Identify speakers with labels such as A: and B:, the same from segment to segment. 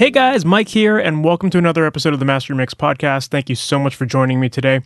A: Hey guys, Mike here, and welcome to another episode of the Master Mix podcast. Thank you so much for joining me today.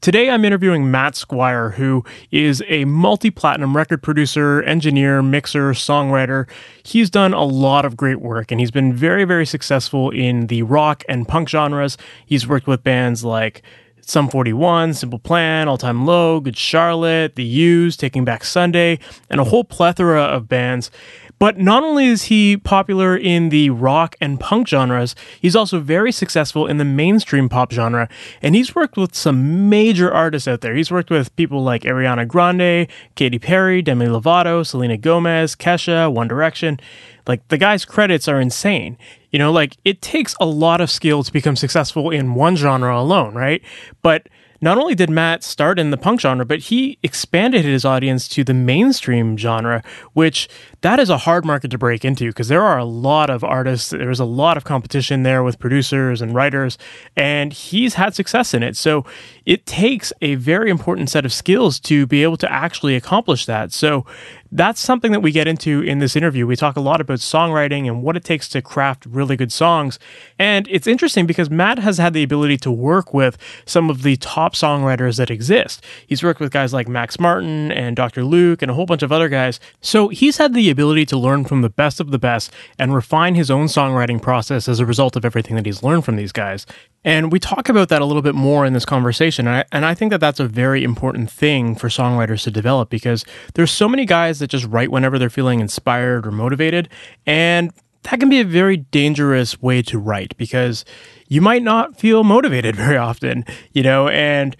A: Today I'm interviewing Matt Squire, who is a multi platinum record producer, engineer, mixer, songwriter. He's done a lot of great work and he's been very, very successful in the rock and punk genres. He's worked with bands like Sum 41, Simple Plan, All Time Low, Good Charlotte, The Used, Taking Back Sunday, and a whole plethora of bands. But not only is he popular in the rock and punk genres, he's also very successful in the mainstream pop genre. And he's worked with some major artists out there. He's worked with people like Ariana Grande, Katy Perry, Demi Lovato, Selena Gomez, Kesha, One Direction. Like the guy's credits are insane. You know, like it takes a lot of skill to become successful in one genre alone, right? But not only did Matt start in the punk genre, but he expanded his audience to the mainstream genre, which that is a hard market to break into because there are a lot of artists, there's a lot of competition there with producers and writers, and he's had success in it. So it takes a very important set of skills to be able to actually accomplish that. So that's something that we get into in this interview. We talk a lot about songwriting and what it takes to craft really good songs. And it's interesting because Matt has had the ability to work with some of the top songwriters that exist. He's worked with guys like Max Martin and Dr. Luke and a whole bunch of other guys. So he's had the ability to learn from the best of the best and refine his own songwriting process as a result of everything that he's learned from these guys. And we talk about that a little bit more in this conversation. And I, and I think that that's a very important thing for songwriters to develop because there's so many guys that just write whenever they're feeling inspired or motivated. And that can be a very dangerous way to write because you might not feel motivated very often, you know, and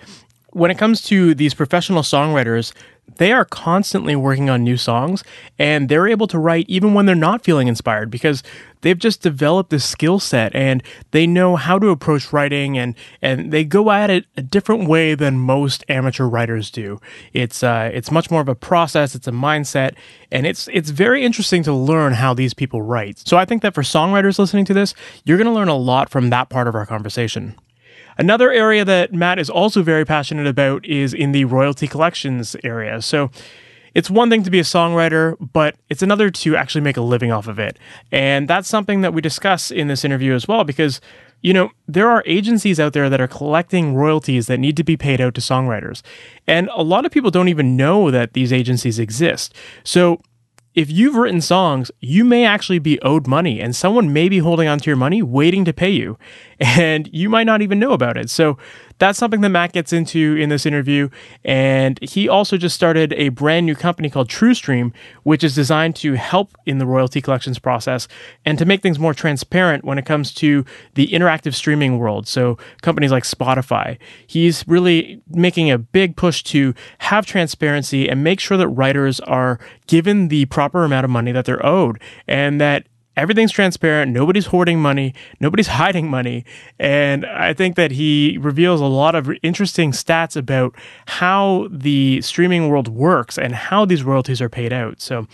A: when it comes to these professional songwriters, they are constantly working on new songs and they're able to write even when they're not feeling inspired because they've just developed this skill set and they know how to approach writing and and they go at it a different way than most amateur writers do. It's uh, it's much more of a process, it's a mindset, and it's it's very interesting to learn how these people write. So I think that for songwriters listening to this, you're going to learn a lot from that part of our conversation. Another area that Matt is also very passionate about is in the royalty collections area. So it's one thing to be a songwriter, but it's another to actually make a living off of it. And that's something that we discuss in this interview as well, because, you know, there are agencies out there that are collecting royalties that need to be paid out to songwriters. And a lot of people don't even know that these agencies exist. So if you've written songs, you may actually be owed money and someone may be holding onto your money waiting to pay you. And you might not even know about it. So that's something that Matt gets into in this interview. And he also just started a brand new company called TrueStream, which is designed to help in the royalty collections process and to make things more transparent when it comes to the interactive streaming world. So companies like Spotify. He's really making a big push to have transparency and make sure that writers are given the proper amount of money that they're owed and that everything's transparent. Nobody's hoarding money. Nobody's hiding money. And I think that he reveals a lot of interesting stats about how the streaming world works and how these royalties are paid out. So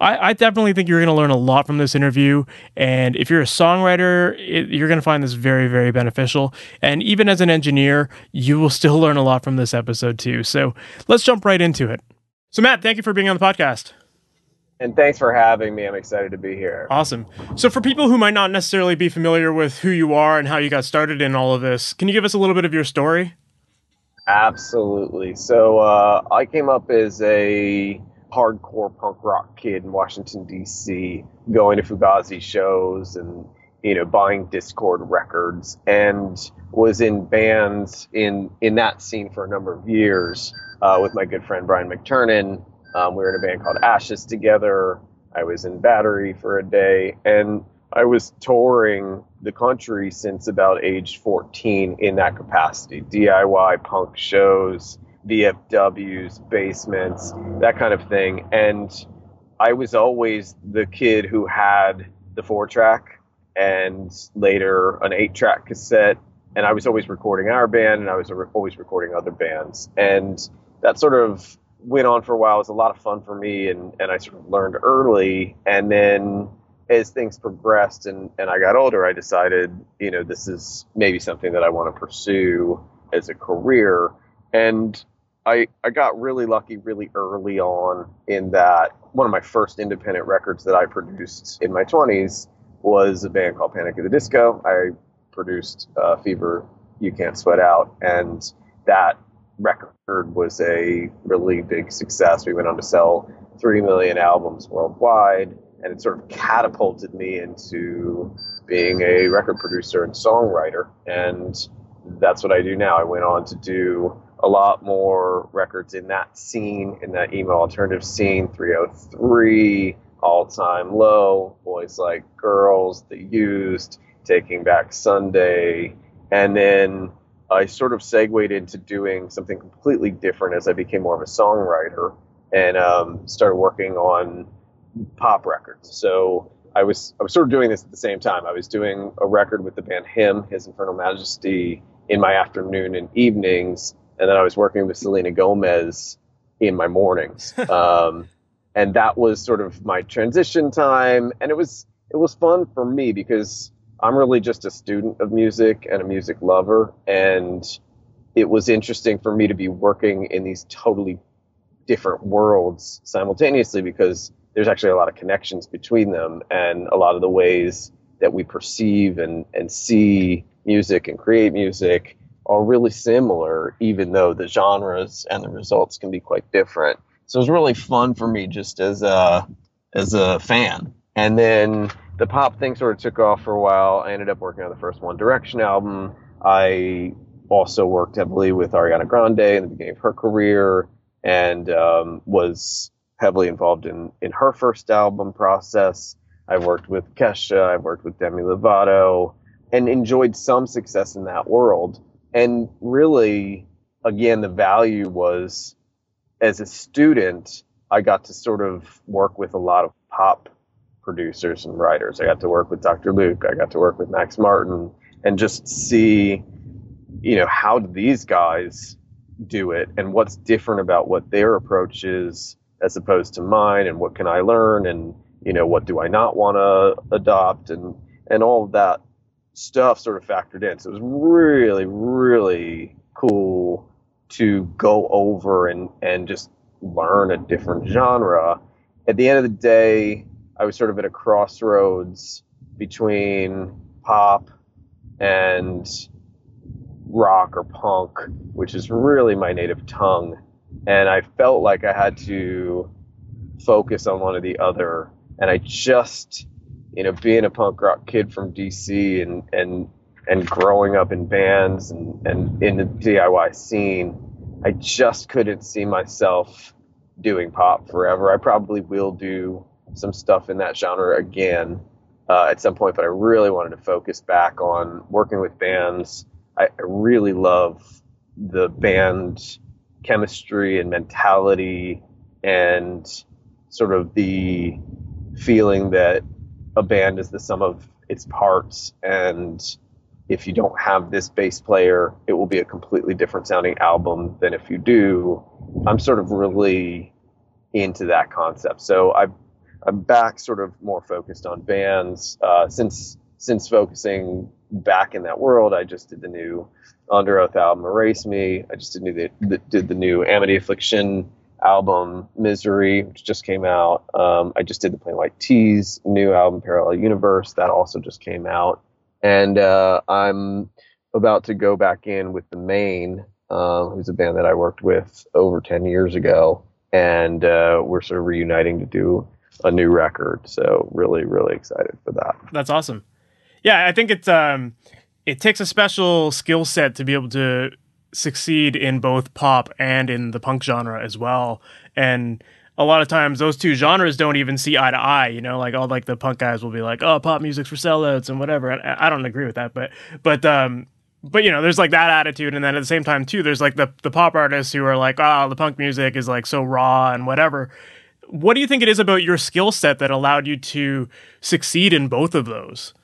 A: I, I definitely think you're going to learn a lot from this interview. And if you're a songwriter, it, you're going to find this very, very beneficial. And even as an engineer, you will still learn a lot from this episode too. So let's jump right into it. So, Matt, thank you for being on the podcast.
B: And thanks for having me. I'm excited to be here.
A: Awesome. So, for people who might not necessarily be familiar with who you are and how you got started in all of this, can you give us a little bit of your story?
B: Absolutely. So, uh, I came up as a hardcore punk rock kid in Washington, D.C., going to Fugazi shows and, you know, buying Dischord records and was in bands in, in that scene for a number of years uh, with my good friend Brian McTernan um, we were in a band called Ashes together. I was in Battery for a day, and I was touring the country since about age 14 in that capacity DIY punk shows, VFWs, basements, that kind of thing. And I was always the kid who had the four track and later an eight track cassette. And I was always recording our band and I was always recording other bands. And that sort of went on for a while. It was a lot of fun for me, and, and I sort of learned early. And then as things progressed and, and I got older, I decided, you know, this is maybe something that I want to pursue as a career. And I, I got really lucky really early on in that one of my first independent records that I produced in my 20s was a band called Panic at the Disco. I produced uh, Fever You Can't Sweat Out, and that record was a really big success. We went on to sell 3 million albums worldwide, and it sort of catapulted me into being a record producer and songwriter. And that's what I do now. I went on to do a lot more records in that scene, in that emo alternative scene, 3OH!3, All Time Low, Boys Like Girls, The Used, Taking Back Sunday, and then I sort of segued into doing something completely different as I became more of a songwriter and um, started working on pop records. So I was I was sort of doing this at the same time. I was doing a record with the band Him, His Infernal Majesty, in my afternoon and evenings, and then I was working with Selena Gomez in my mornings. um, and that was sort of my transition time, and it was it was fun for me because I'm really just a student of music and a music lover, and it was interesting for me to be working in these totally different worlds simultaneously because there's actually a lot of connections between them and a lot of the ways that we perceive and, and see music and create music are really similar, even though the genres and the results can be quite different. So it was really fun for me just as a as a fan. And then the pop thing sort of took off for a while. I ended up working on the first One Direction album. I also worked heavily with Ariana Grande in the beginning of her career and um, was heavily involved in, in her first album process. I've worked with Kesha, I've worked with Demi Lovato, and enjoyed some success in that world. And really, again, the value was as a student, I got to sort of work with a lot of pop producers and writers. I got to work with Dr. Luke, I got to work with Max Martin, and just see, you know, how do these guys do it and what's different about what their approach is as opposed to mine and what can I learn and you know what do I not want to adopt and and all of that stuff sort of factored in so it was really really cool to go over and and just learn a different genre at the end of the day I was sort of at a crossroads between pop and rock or punk, which is really my native tongue. And I felt like I had to focus on one or the other. And I just, you know, being a punk rock kid from DC and, and, and growing up in bands and, and in the DIY scene, I just couldn't see myself doing pop forever. I probably will do some stuff in that genre again uh, at some point, but I really wanted to focus back on working with bands. I really love the band chemistry and mentality and sort of the feeling that a band is the sum of its parts and if you don't have this bass player it will be a completely different sounding album than if you do. I'm sort of really into that concept. So i i'm back sort of more focused on bands uh, since since focusing back in that world, I just did the new Underoath album, Erase Me. I just did the, the, did the new Amity Affliction album, Misery, which just came out. Um, I just did the Plain White T's new album, Parallel Universe. That also just came out. And uh, I'm about to go back in with the Maine, um, who's a band that I worked with over 10 years ago. And uh, we're sort of reuniting to do a new record. So really, really excited for that.
A: That's awesome yeah, I think it's um, it takes a special skill set to be able to succeed in both pop and in the punk genre as well. And a lot of times those two genres don't even see eye to eye. You know, like all like the punk guys will be like, "Oh, pop music's for sellouts" and whatever. And I don't agree with that, but but um, but you know, there's like that attitude, and then at the same time too, there's like the the pop artists who are like, "Oh, the punk music is like so raw and whatever." What do you think it is about your skill set that allowed you to succeed in both of those?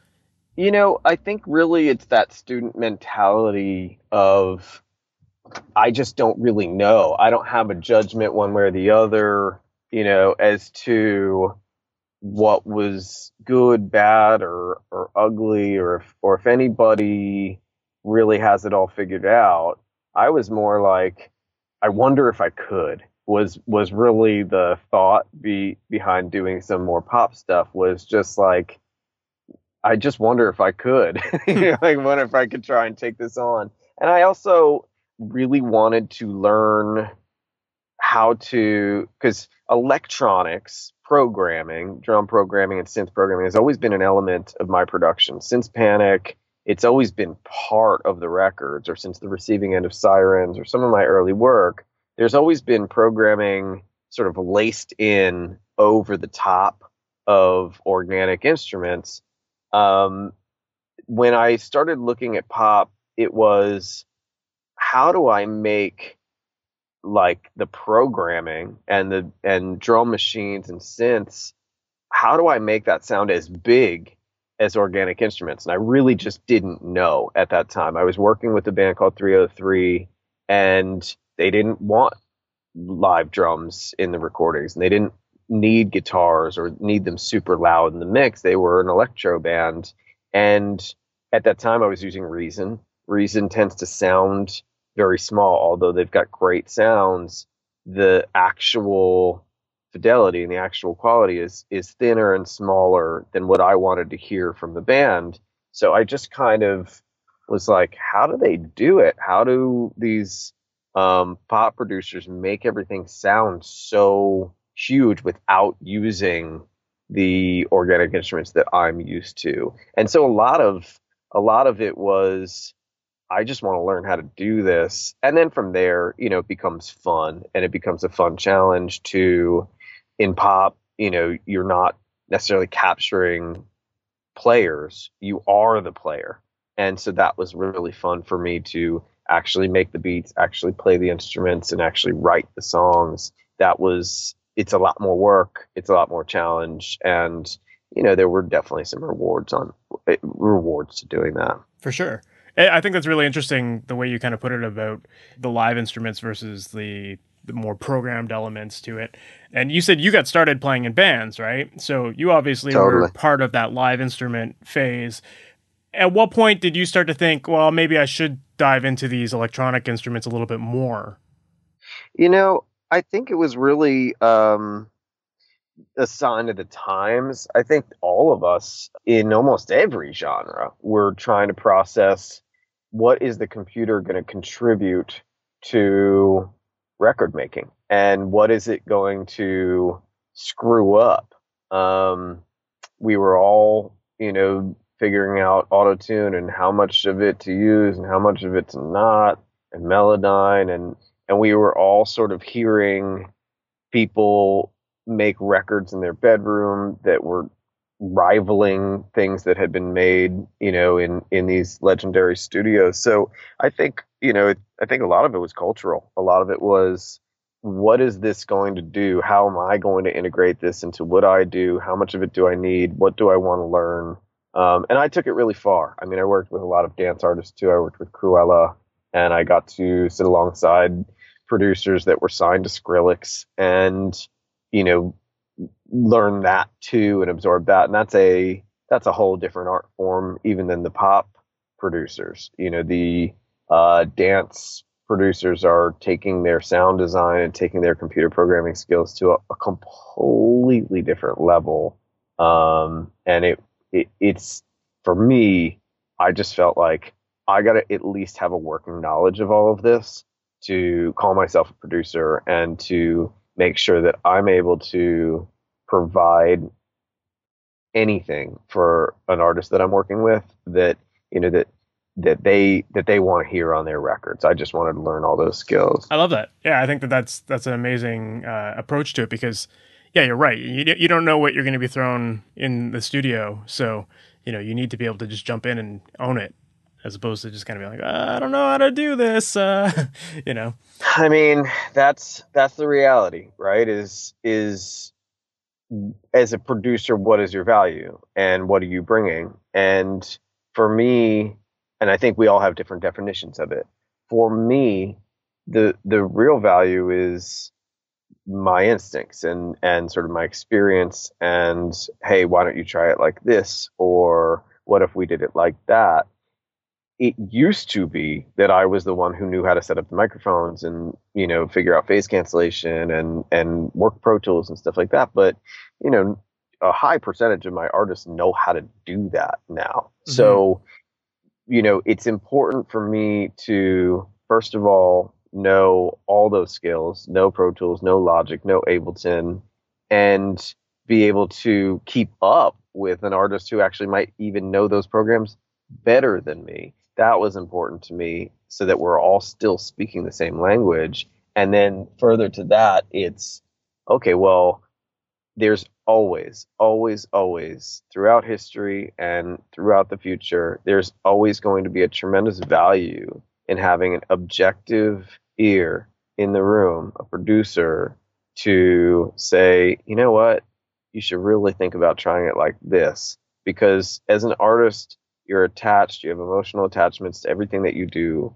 B: You know, I think really it's that student mentality of I just don't really know. I don't have a judgment one way or the other, you know, as to what was good, bad, or or ugly, or if or if anybody really has it all figured out. I was more like, I wonder if I could. Was was really the thought be behind doing some more pop stuff was just like I just wonder if I could. like wonder if I could try and take this on. And I also really wanted to learn how to because electronics programming, drum programming and synth programming has always been an element of my production. Since Panic, it's always been part of the records, or since the receiving end of Sirens, or some of my early work, there's always been programming sort of laced in over the top of organic instruments. Um, when I started looking at pop, it was how do I make like the programming and the and drum machines and synths how do i make that sound as big as organic instruments and i really just didn't know at that time i was working with a band called 3OH!3 and they didn't want live drums in the recordings and they didn't need guitars or need them super loud in the mix they were an electro band and at that time i was using reason reason tends to sound very small, although they've got great sounds, the actual fidelity and the actual quality is is thinner and smaller than what I wanted to hear from the band. So I just kind of was like, how do they do it? How do these um, pop producers make everything sound so huge without using the organic instruments that I'm used to? And so a lot of a lot of it was I just want to learn how to do this. And then from there, you know, it becomes fun and it becomes a fun challenge to in pop, you know, you're not necessarily capturing players, you are the player. And so that was really fun for me to actually make the beats, actually play the instruments and actually write the songs. That was it's a lot more work, it's a lot more challenge and you know, there were definitely some rewards on eh, rewards to doing that.
A: For sure. I think that's really interesting the way you kind of put it about the live instruments versus the the more programmed elements to it. And you said you got started playing in bands, right? So you obviously totally. were part of that live instrument phase. At what point did you start to think, well, maybe I should dive into these electronic instruments a little bit more?
B: You know, I think it was really um, a sign of the times. I think all of us in almost every genre were trying to process what is the computer going to contribute to record making and what is it going to screw up um, we were all you know figuring out auto tune and how much of it to use and how much of it to not and melodyne and and we were all sort of hearing people make records in their bedroom that were rivaling things that had been made, you know, in in these legendary studios. So I think, you know, I think a lot of it was cultural. A lot of it was what is this going to do? How am I going to integrate this into what I do? How much of it do I need? What do I want to learn? Um, and I took it really far. I mean, I worked with a lot of dance artists too. I worked with Krewella, and I got to sit alongside producers that were signed to Skrillex, and you know, learn that too and absorb that and that's a that's a whole different art form even than the pop producers you know the uh, dance producers are taking their sound design and taking their computer programming skills to a, a completely different level um, and it, it it's for me i just felt like i got to at least have a working knowledge of all of this to call myself a producer and to make sure that i'm able to provide anything for an artist that I'm working with that you know that that they that they want to hear on their records. I just wanted to learn all those skills.
A: I love that. Yeah, I think that that's that's an amazing uh, approach to it because yeah, you're right. You you don't know what you're going to be thrown in the studio, so you know you need to be able to just jump in and own it as opposed to just kind of be like, uh, I don't know how to do this, uh, you know.
B: I mean, that's that's the reality, right? Is is as a producer, what is your value and what are you bringing? And for me, and I think we all have different definitions of it. For me, the the real value is my instincts and and sort of my experience and hey why don't you try it like this or what if we did it like that it used to be that I was the one who knew how to set up the microphones and you know figure out phase cancellation and and work Pro Tools and stuff like that. But you know, a high percentage of my artists know how to do that now. Mm-hmm. So you know, it's important for me to first of all know all those skills, know Pro Tools, know Logic, know Ableton, and be able to keep up with an artist who actually might even know those programs better than me. That was important to me so that we're all still speaking the same language. And then further to that, it's okay, well, there's always, always, always throughout history and throughout the future, there's always going to be a tremendous value in having an objective ear in the room, a producer, to say, you know what, you should really think about trying it like this. Because as an artist, you're attached, you have emotional attachments to everything that you do.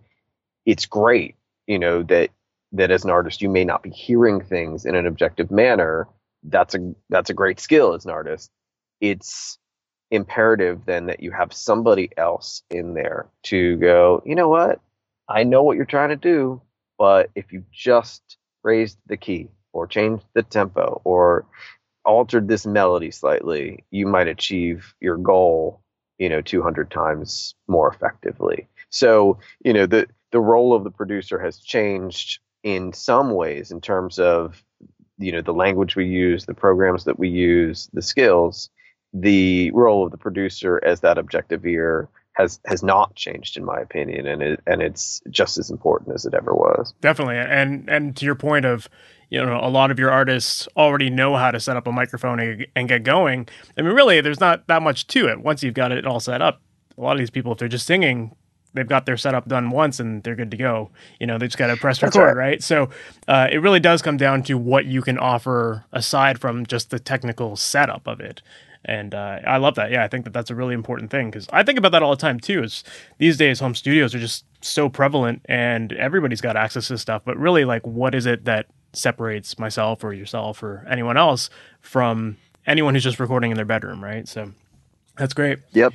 B: It's great, you know, that that as an artist you may not be hearing things in an objective manner. That's a that's a great skill as an artist. It's imperative then that you have somebody else in there to go, you know what? I know what you're trying to do, but if you just raised the key or changed the tempo or altered this melody slightly, you might achieve your goal, you know, 200 times more effectively. So, you know, the the role of the producer has changed in some ways in terms of you know the language we use, the programs that we use, the skills. The role of the producer as that objective ear has has not changed in my opinion and it and it's just as important as it ever was
A: definitely and and to your point of you know a lot of your artists already know how to set up a microphone and, and get going i mean really there's not that much to it once you've got it all set up a lot of these people if they're just singing they've got their setup done once and they're good to go. You know, they just got to press record, right. right. So uh, it really does come down to what you can offer aside from just the technical setup of it and uh, I love that. Yeah, I think that that's a really important thing because I think about that all the time too. Is these days home studios are just so prevalent and everybody's got access to stuff, but really, like, what is it that separates myself or yourself or anyone else from anyone who's just recording in their bedroom, right? So that's great.
B: Yep.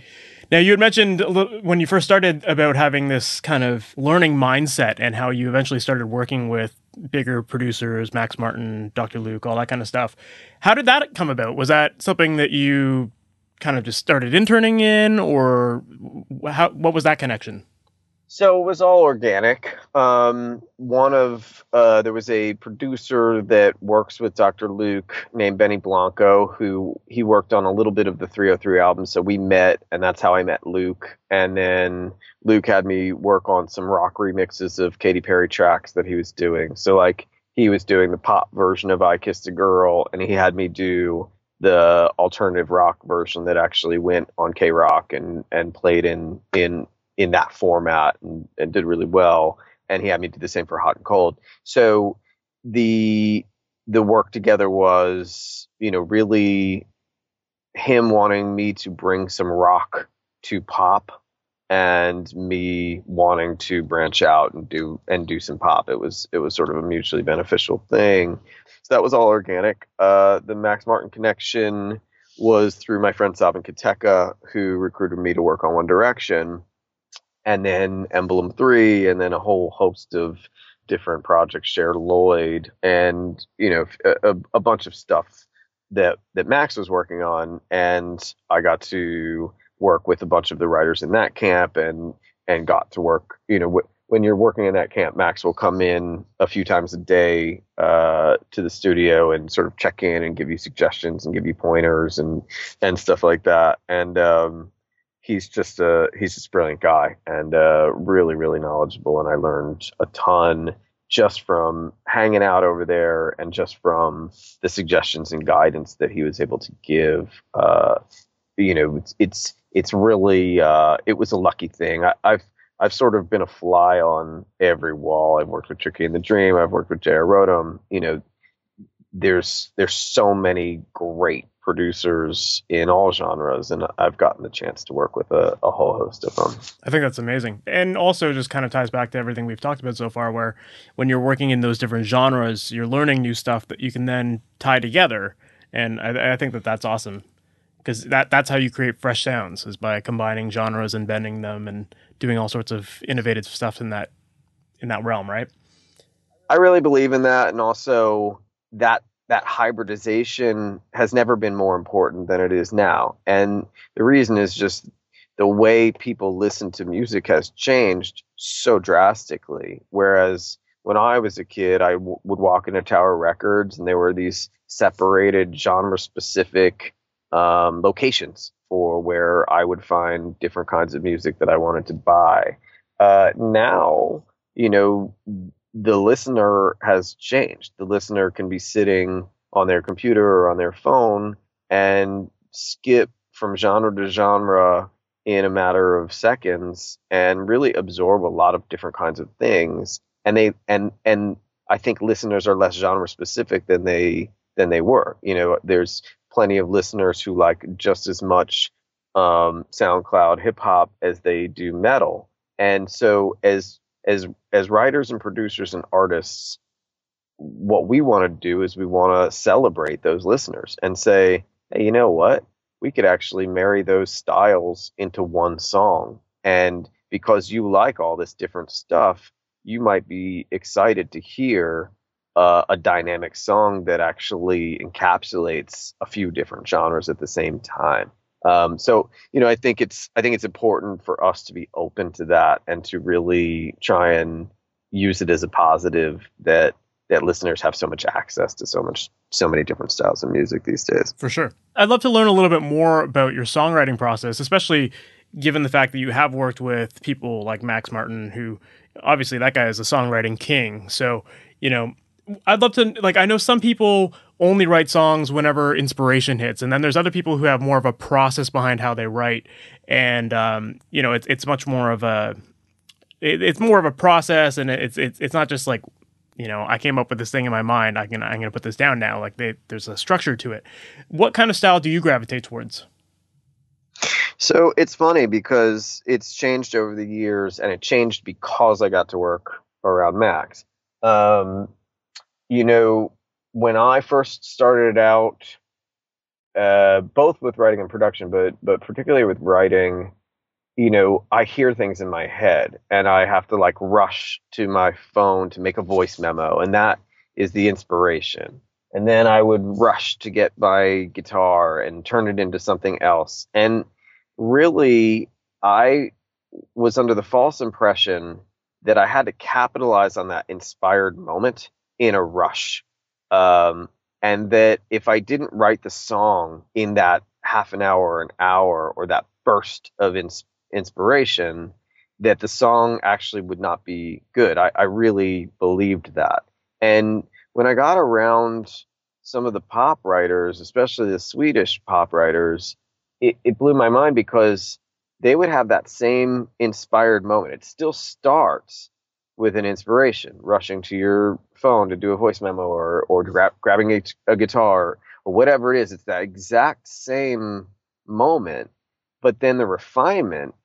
A: Now, you had mentioned when you first started about having this kind of learning mindset and how you eventually started working with bigger producers, Max Martin, Dr. Luke, all that kind of stuff. How did that come about? Was that something that you kind of just started interning in, or how, what was that connection?
B: So it was all organic. Um, one of uh, there was a producer that works with Dr. Luke named Benny Blanco, who he worked on a little bit of the 3OH!3 album. So we met, and that's how I met Luke. And then Luke had me work on some rock remixes of Katy Perry tracks that he was doing. So like he was doing the pop version of I Kissed a Girl, and he had me do the alternative rock version that actually went on KROQ and and played in in in that format and, and did really well. And he had me do the same for Hot and Cold. So the the work together was, you know, really him wanting me to bring some rock to pop and me wanting to branch out and do and do some pop. It was it was sort of a mutually beneficial thing. So that was all organic. Uh, the Max Martin connection was through my friend Savan Kotecha, who recruited me to work on One Direction and then Emblem 3, and then a whole host of different projects, Cher Lloyd, and, you know, a, a bunch of stuff that, that Max was working on. And I got to work with a bunch of the writers in that camp and, and got to work, you know, when you're working in that camp, Max will come in a few times a day uh, to the studio and sort of check in and give you suggestions and give you pointers and and stuff like that. And um, he's just a he's just a brilliant guy and uh, really really knowledgeable and i learned a ton just from hanging out over there and just from the suggestions and guidance that he was able to give uh, you know it's it's, it's really uh, it was a lucky thing I, have I've sort of been a fly on every wall. I've worked with Tricky and the Dream. I've worked with J.R. Rotem. You know, there's there's so many great producers in all genres, and I've gotten the chance to work with a, a, whole host of them.
A: I think that's amazing, and also just kind of ties back to everything we've talked about so far. Where when you're working in those different genres, you're learning new stuff that you can then tie together, and I, I think that that's awesome because that that's how you create fresh sounds is by combining genres and bending them and doing all sorts of innovative stuff in that in that realm, right?
B: I really believe in that, and also that that hybridization has never been more important than it is now. And the reason is just the way people listen to music has changed so drastically. Whereas when I was a kid, I w- would walk into Tower Records and there were these separated genre specific um, locations for where I would find different kinds of music that I wanted to buy. Uh, now, you know, the listener has changed. The listener can be sitting on their computer or on their phone and skip from genre to genre in a matter of seconds and really absorb a lot of different kinds of things. And they and and I think listeners are less genre specific than they than they were. You know, there's plenty of listeners who like just as much um, SoundCloud hip hop as they do metal. And so as as as writers and producers and artists, what we want to do is we want to celebrate those listeners and say, hey, you know what? We could actually marry those styles into one song. And because you like all this different stuff, you might be excited to hear uh, a dynamic song that actually encapsulates a few different genres at the same time. Um, so you know, I think it's I think it's important for us to be open to that and to really try and use it as a positive that that listeners have so much access to so much so many different styles of music these days.
A: For sure. I'd love to learn a little bit more about your songwriting process, especially given the fact that you have worked with people like Max Martin who obviously that guy is a songwriting king. So, you know, I'd love to like I know some people only write songs whenever inspiration hits, and then there's other people who have more of a process behind how they write, and um, you know it's it's much more of a it, it's more of a process, and it's it's it's not just like you know I came up with this thing in my mind. I can I'm to put this down now. Like they, there's a structure to it. What kind of style do you gravitate towards?
B: So it's funny because it's changed over the years, and it changed because I got to work around Max. Um, you know, when I first started out, uh, both with writing and production, but but particularly with writing, you know, I hear things in my head and I have to like rush to my phone to make a voice memo, and that is the inspiration. And then I would rush to get my guitar and turn it into something else. And really, I was under the false impression that I had to capitalize on that inspired moment in a rush. Um, and that if I didn't write the song in that half an hour, or an hour, or that burst of ins- inspiration, that the song actually would not be good. I, I really believed that. And when I got around some of the pop writers, especially the Swedish pop writers, it, it blew my mind because they would have that same inspired moment. It still starts with an inspiration, rushing to your phone to do a voice memo or or gra- grabbing a, a guitar or whatever it is. It's that exact same moment, but then the refinement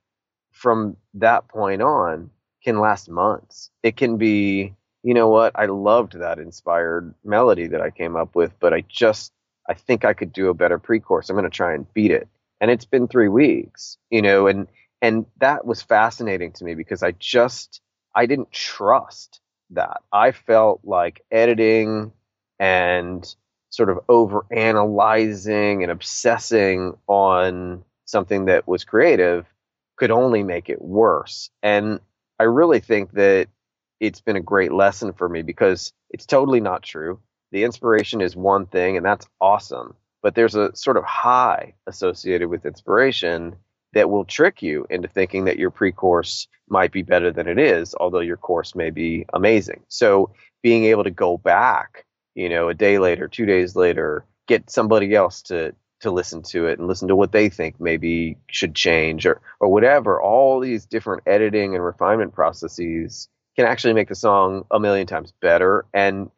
B: from that point on can last months. It can be, you know what, I loved that inspired melody that I came up with, but I just I think I could do a better pre-chorus. I'm going to try and beat it. And it's been 3 weeks, you know, and and that was fascinating to me because I just I didn't trust that. I felt like editing and sort of over analyzing and obsessing on something that was creative could only make it worse. And I really think that it's been a great lesson for me because it's totally not true. The inspiration is one thing, and that's awesome. But there's a sort of high associated with inspiration that will trick you into thinking that your pre-chorus might be better than it is, although your course may be amazing. So being able to go back, you know, a day later, two days later, get somebody else to to listen to it and listen to what they think maybe should change or or whatever. All these different editing and refinement processes can actually make the song a million times better. And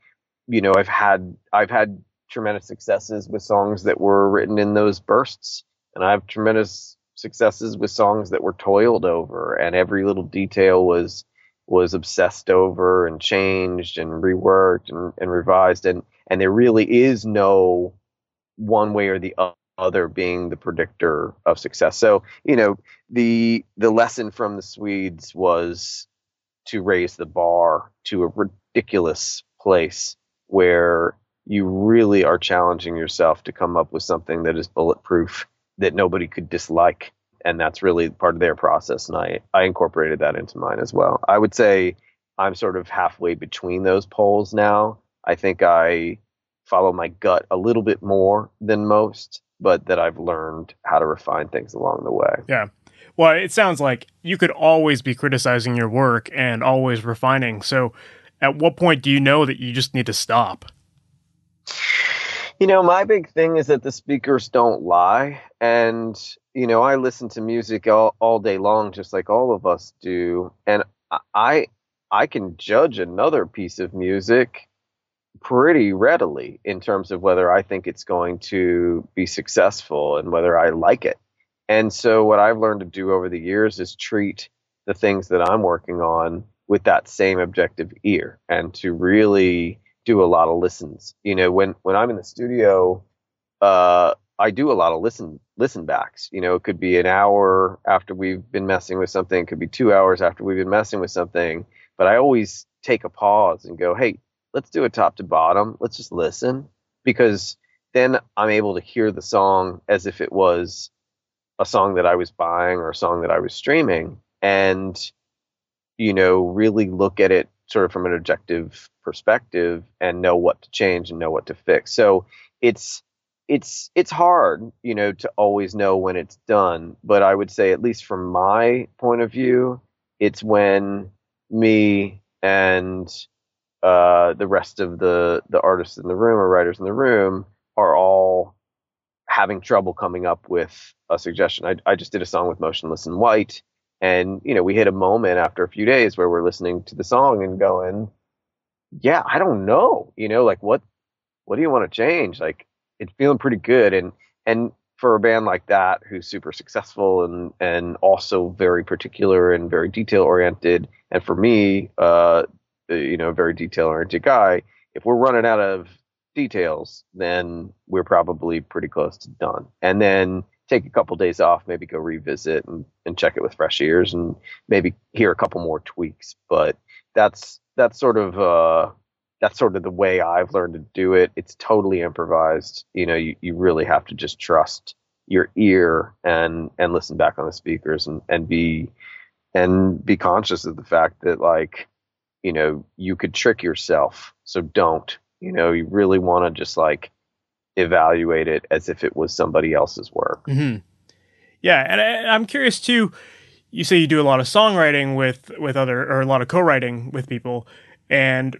B: you know, I've had I've had tremendous successes with songs that were written in those bursts, and I have tremendous successes with songs that were toiled over, and every little detail was was obsessed over and changed and reworked and, and revised, and and there really is no one way or the other being the predictor of success. So you know the the lesson from the Swedes was to raise the bar to a ridiculous place where you really are challenging yourself to come up with something that is bulletproof that nobody could dislike and that's really part of their process and i i incorporated that into mine as well. I would say i'm sort of halfway between those poles now. I think i follow my gut a little bit more than most but that i've learned how to refine things along the way.
A: Yeah. Well it sounds like you could always be criticizing your work and always refining. So at what point do you know that you just need to stop
B: you know, my big thing is that the speakers don't lie. And, you know, I listen to music all, all day long, just like all of us do. And I, I can judge another piece of music pretty readily in terms of whether I think it's going to be successful and whether I like it. And so, what I've learned to do over the years is treat the things that I'm working on with that same objective ear and to really do a lot of listens. You know, when when I'm in the studio, uh, I do a lot of listen listen backs. You know, it could be an hour after we've been messing with something, it could be two hours after we've been messing with something. But I always take a pause and go, hey, let's do a top to bottom. Let's just listen because then I'm able to hear the song as if it was a song that I was buying or a song that I was streaming, and you know, really look at it sort of from an objective perspective and know what to change and know what to fix. So it's it's it's hard, you know, to always know when it's done. But I would say, at least from my point of view, it's when me and uh, the rest of the the artists in the room or writers in the room are all having trouble coming up with a suggestion. I, I just did a song with Motionless in White, and, you know, we hit a moment after a few days where we're listening to the song and going, yeah, I don't know, you know, like what, what do you want to change? Like it's feeling pretty good. And, and for a band like that, who's super successful and, and also very particular and very detail oriented. And for me, uh, you know, very detail oriented guy, if we're running out of details, then we're probably pretty close to done. And then take a couple days off, maybe go revisit and, and check it with fresh ears and maybe hear a couple more tweaks. But that's that's sort of uh, that's sort of the way I've learned to do it. It's totally improvised. You know, you, you really have to just trust your ear and and listen back on the speakers and, and be and be conscious of the fact that like, you know, you could trick yourself. So don't. You know, you really want to just like evaluate it as if it was somebody else's work.
A: Mm-hmm. Yeah, and I, I'm curious too. You say you do a lot of songwriting with with other or a lot of co-writing with people, and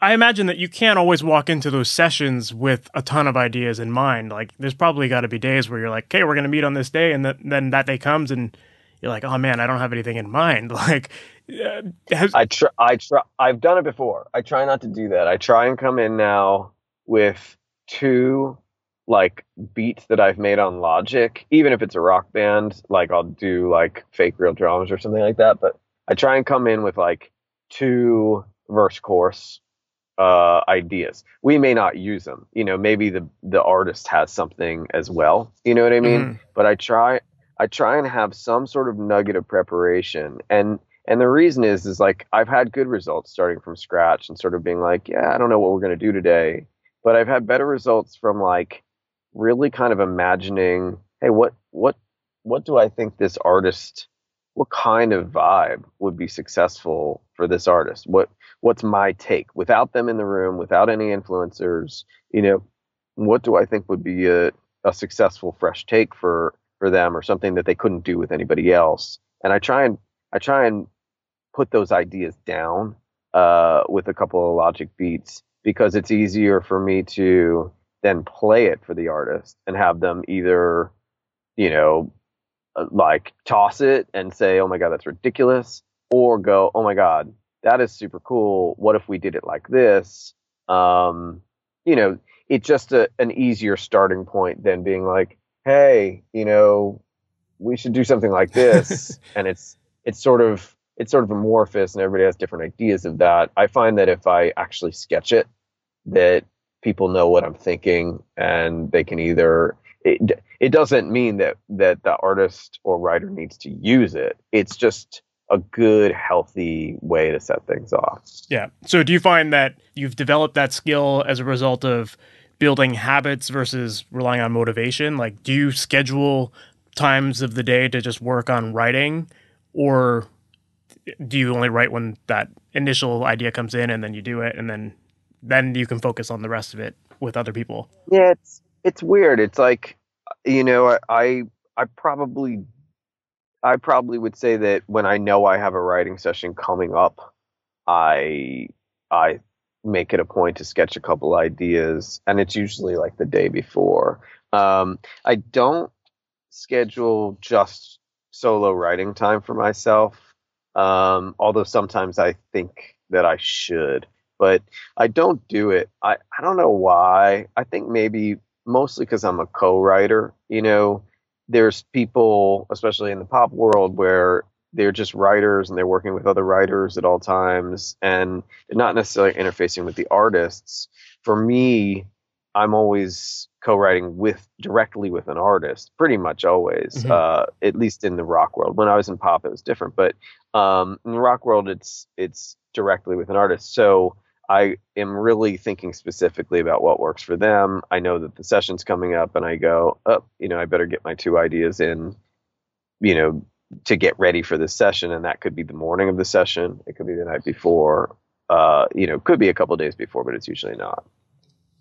A: I imagine that you can't always walk into those sessions with a ton of ideas in mind. Like, there's probably got to be days where you're like, "Okay, we're going to meet on this day," and th- then that day comes, and you're like, "Oh man, I don't have anything in mind." Like,
B: uh, has- I try, I try, I've done it before. I try not to do that. I try and come in now with two like beats that I've made on Logic, even if it's a rock band, like I'll do like fake real drums or something like that. But I try and come in with like two verse chorus uh, ideas. We may not use them. You know, maybe the the artist has something as well. You know what I mean? Mm-hmm. But I try I try and have some sort of nugget of preparation. And and the reason is is like I've had good results starting from scratch and sort of being like, yeah, I don't know what we're gonna do today but I've had better results from like really kind of imagining, hey, what what what do I think this artist what kind of vibe would be successful for this artist? What what's my take without them in the room, without any influencers, you know, what do I think would be a, a successful fresh take for for them or something that they couldn't do with anybody else? And I try and I try and put those ideas down uh, with a couple of logic beats because it's easier for me to then play it for the artist and have them either, you know, uh, like toss it and say, oh my God, that's ridiculous, or go, oh my God, that is super cool. What if we did it like this? Um, you know, it's just a, an easier starting point than being like, hey, you know, we should do something like this, and it's it's sort of it's sort of amorphous, and everybody has different ideas of that. I find that if I actually sketch it, that people know what I'm thinking, and they can either it, it doesn't mean that that the artist or writer needs to use it. It's just a good, healthy way to set things off.
A: Yeah. So do you find that you've developed that skill as a result of building habits versus relying on motivation? Like, do you schedule times of the day to just work on writing, or do you only write when that initial idea comes in and then you do it and then then you can focus on the rest of it with other people?
B: Yeah, it's it's weird. It's like you know, I I, I probably I probably would say that when I know I have a writing session coming up, I I make it a point to sketch a couple ideas, and it's usually like the day before. Um, I don't schedule just solo writing time for myself, um, although sometimes I think that I should, but I don't do it. I, I don't know why. I think maybe mostly because I'm a co-writer. You know, there's people, especially in the pop world, where they're just writers and they're working with other writers at all times and they're not necessarily interfacing with the artists. For me, I'm always co-writing with directly with an artist, pretty much always. Mm-hmm. Uh, at least in the rock world. When I was in pop, it was different, but um, in the rock world, it's it's directly with an artist. So I am really thinking specifically about what works for them. I know that the session's coming up, and I go, oh, you know, I better get my two ideas in, you know, to get ready for this session. And that could be the morning of the session. It could be the night before. Uh, you know, could be a couple days before, but it's usually not.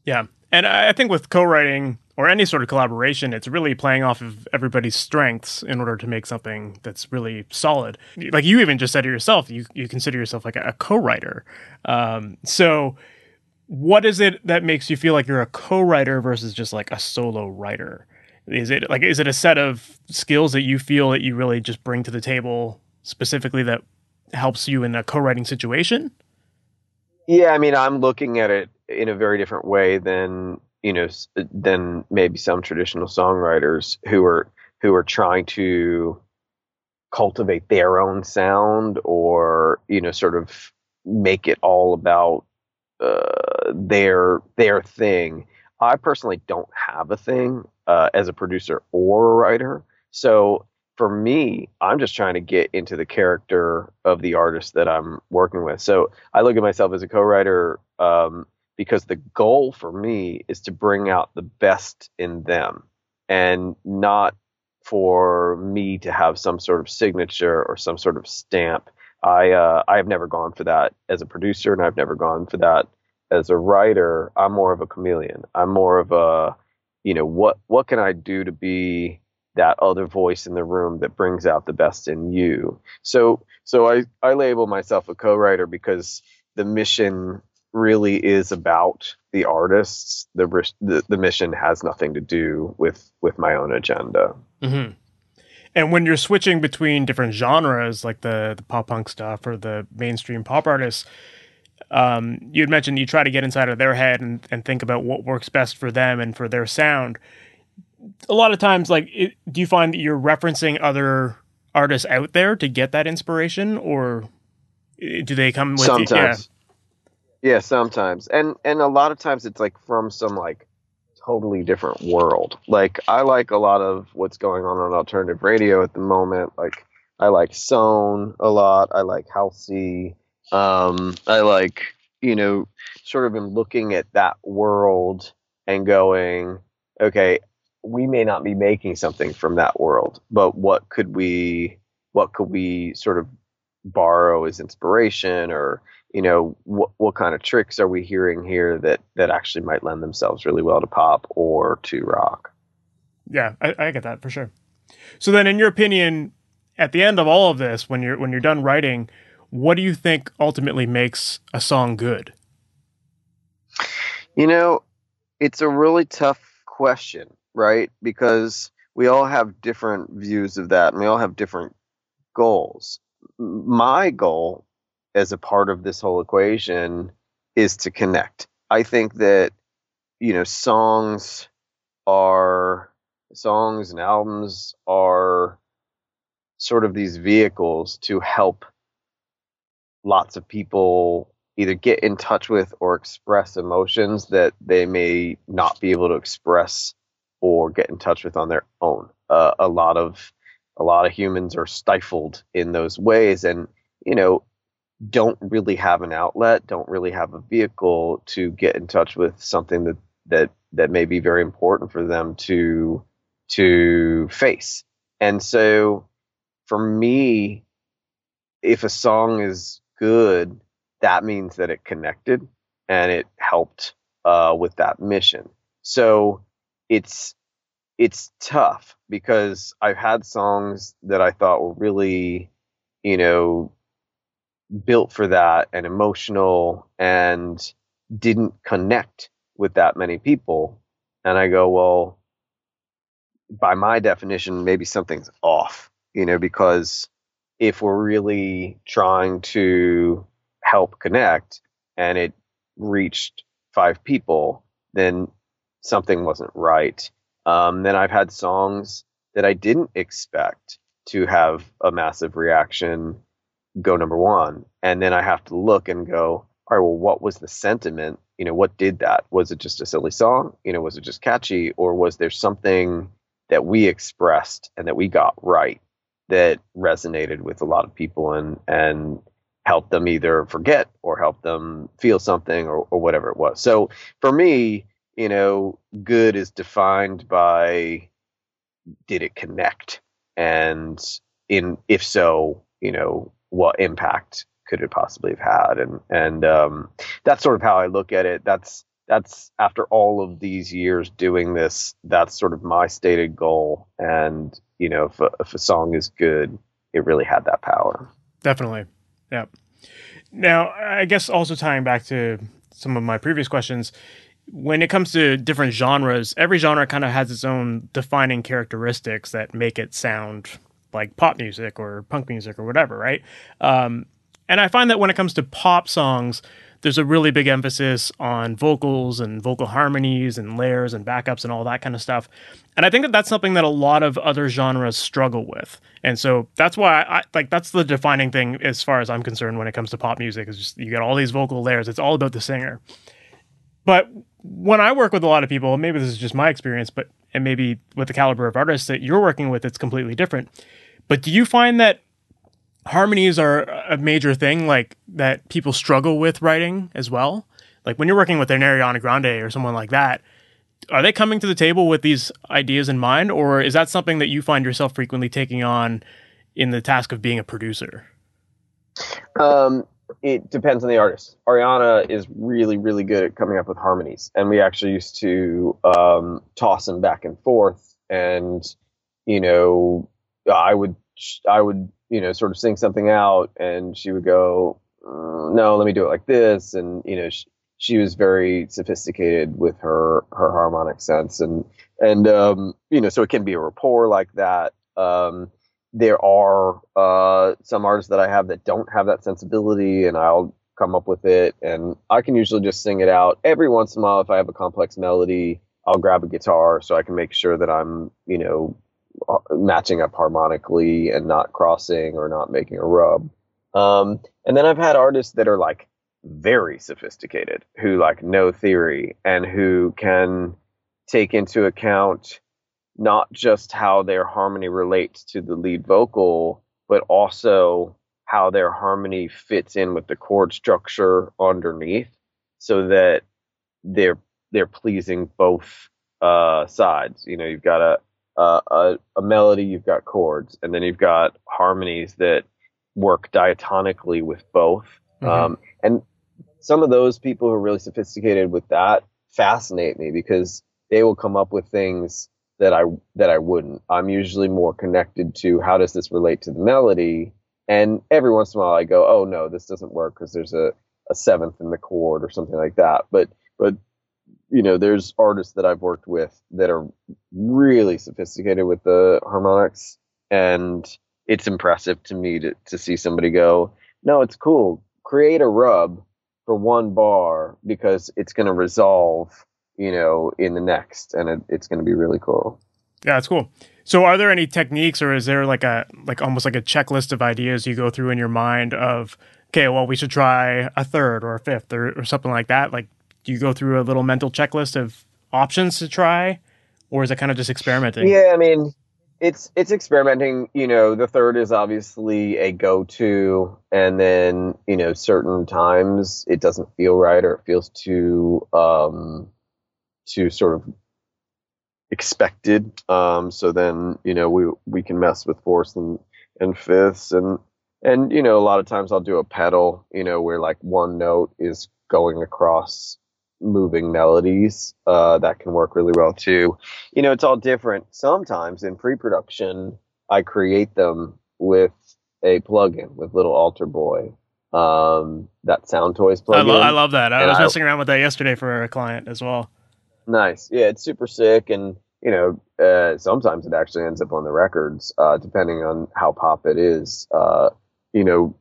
A: Yeah, and I think with co-writing or any sort of collaboration, it's really playing off of everybody's strengths in order to make something that's really solid. Like you even just said it yourself, you you consider yourself like a, a co-writer. Um, so, what is it that makes you feel like you're a co-writer versus just like a solo writer? Is it like is it a set of skills that you feel that you really just bring to the table specifically that helps you in a co-writing situation?
B: Yeah, I mean, I'm looking at it in a very different way than you know than maybe some traditional songwriters who are who are trying to cultivate their own sound or you know sort of make it all about uh, their their thing. I personally don't have a thing uh, as a producer or a writer, so for me, I'm just trying to get into the character of the artist that I'm working with. So I look at myself as a co-writer um, because the goal for me is to bring out the best in them and not for me to have some sort of signature or some sort of stamp. I uh, I have never gone for that as a producer, and I've never gone for that as a writer. I'm more of a chameleon. I'm more of a, you know, what what can I do to be that other voice in the room that brings out the best in you. So so I I label myself a co-writer because the mission really is about the artists. The, the, the mission has nothing to do with with my own agenda.
A: Mm-hmm. And when you're switching between different genres, like the the pop punk stuff or the mainstream pop artists, um, you had mentioned you try to get inside of their head and, and think about what works best for them and for their sound. A lot of times, like, it, do you find that you're referencing other artists out there to get that inspiration, or do they come with
B: sometimes? Yeah, sometimes. And and a lot of times it's like from some like totally different world. Like I like a lot of what's going on on alternative radio at the moment. Like I like Sown a lot. I like Halsey. Um, I like you know sort of in looking at that world and going, okay, we may not be making something from that world, but what could we what could we sort of borrow as inspiration or you know what what kind of tricks are we hearing here that that actually might lend themselves really well to pop or to rock?
A: Yeah I, I, get that for sure. So then in your opinion at the end of all of this when you're when you're done writing what do you think ultimately makes a song good?
B: You know it's a really tough question right? Because we all have different views of that and we all have different goals. My goal as a part of this whole equation is to connect. I think that you know, songs are songs and albums are sort of these vehicles to help lots of people either get in touch with or express emotions that they may not be able to express or get in touch with on their own. Uh, a lot of a lot of humans are stifled in those ways, and you know don't really have an outlet, don't really have a vehicle to get in touch with something that that that may be very important for them to to face. And so for me, if a song is good, that means that it connected and it helped uh, with that mission. So it's it's tough because I've had songs that I thought were really, you know, built for that and emotional and didn't connect with that many people. And I go, well, by my definition, maybe something's off, you know, because if we're really trying to help connect and it reached five people, then something wasn't right. Um, then I've had songs that I didn't expect to have a massive reaction go number one. And then I have to look and go, all right, well, what was the sentiment? You know, what did that? Was it just a silly song? You know, was it just catchy? Or was there something that we expressed and that we got right that resonated with a lot of people and and helped them either forget or help them feel something or, or whatever it was. So for me, you know, good is defined by did it connect? And in if so, you know, what impact could it possibly have had? And and um, that's sort of how I look at it. That's that's after all of these years doing this, that's sort of my stated goal. And you know, if a, if a song is good, it really had that power.
A: Definitely, yeah. Now, I guess also tying back to some of my previous questions, when it comes to different genres, every genre kind of has its own defining characteristics that make it sound like pop music or punk music or whatever, right? Um, and I find that when it comes to pop songs, there's a really big emphasis on vocals and vocal harmonies and layers and backups and all that kind of stuff. And I think that that's something that a lot of other genres struggle with. And so that's why I like that's the defining thing as far as I'm concerned when it comes to pop music is just you get all these vocal layers. It's all about the singer. But when I work with a lot of people, maybe this is just my experience, but and maybe with the caliber of artists that you're working with, it's completely different. But do you find that harmonies are a major thing like that people struggle with writing as well? Like when you're working with an Ariana Grande or someone like that are they coming to the table with these ideas in mind or is that something that you find yourself frequently taking on in the task of being a producer?
B: Um, it depends on the artist. Ariana is really really good at coming up with harmonies and we actually used to um, toss them back and forth and you know i would i would you know, sort of sing something out, and she would go, mm, "No, let me do it like this," and you know, she, she was very sophisticated with her her harmonic sense, and and um, you know, so it can be a rapport like that. Um, there are uh, some artists that I have that don't have that sensibility, and I'll come up with it, and I can usually just sing it out. Every once in a while, if I have a complex melody, I'll grab a guitar so I can make sure that I'm, you know, matching up harmonically and not crossing or not making a rub. Um, and then I've had artists that are like very sophisticated who like know theory and who can take into account not just how their harmony relates to the lead vocal, but also how their harmony fits in with the chord structure underneath so that they're they're pleasing both uh, sides. You know, you've got a uh, a, a, melody, you've got chords, and then you've got harmonies that work diatonically with both. Mm-hmm. Um, and some of those people who are really sophisticated with that fascinate me because they will come up with things that I that I wouldn't. I'm usually more connected to how does this relate to the melody, and every once in a while I go, oh no, this doesn't work because there's a, a seventh in the chord or something like that. But but you know, there's artists that I've worked with that are really sophisticated with the harmonics, and it's impressive to me to, to see somebody go, no, it's cool. Create a rub for one bar because it's going to resolve you know, in the next, and it, it's going to be really cool.
A: Yeah, it's cool. So, are there any techniques, or is there like a like almost like a checklist of ideas you go through in your mind of, okay, well, we should try a third or a fifth or, or something like that? Like, do you go through a little mental checklist of options to try, or is it kind of just experimenting?
B: Yeah, I mean, it's it's experimenting. You know, the third is obviously a go-to, and then you know, certain times it doesn't feel right or it feels too um, too sort of expected. Um, so then you know we we can mess with fourths and and fifths and and you know a lot of times I'll do a pedal. You know where like one note is going across moving melodies uh, that can work really well too. You know, it's all different. Sometimes in pre-production, I create them with a plugin with little Alter Boy, um, that Soundtoys plugin. I,
A: lo- I love that. I and was I, messing around with that yesterday for a client as well.
B: Nice. Yeah, it's super sick, and you know, uh, sometimes it actually ends up on the records, uh, depending on how pop it is. Uh, you know,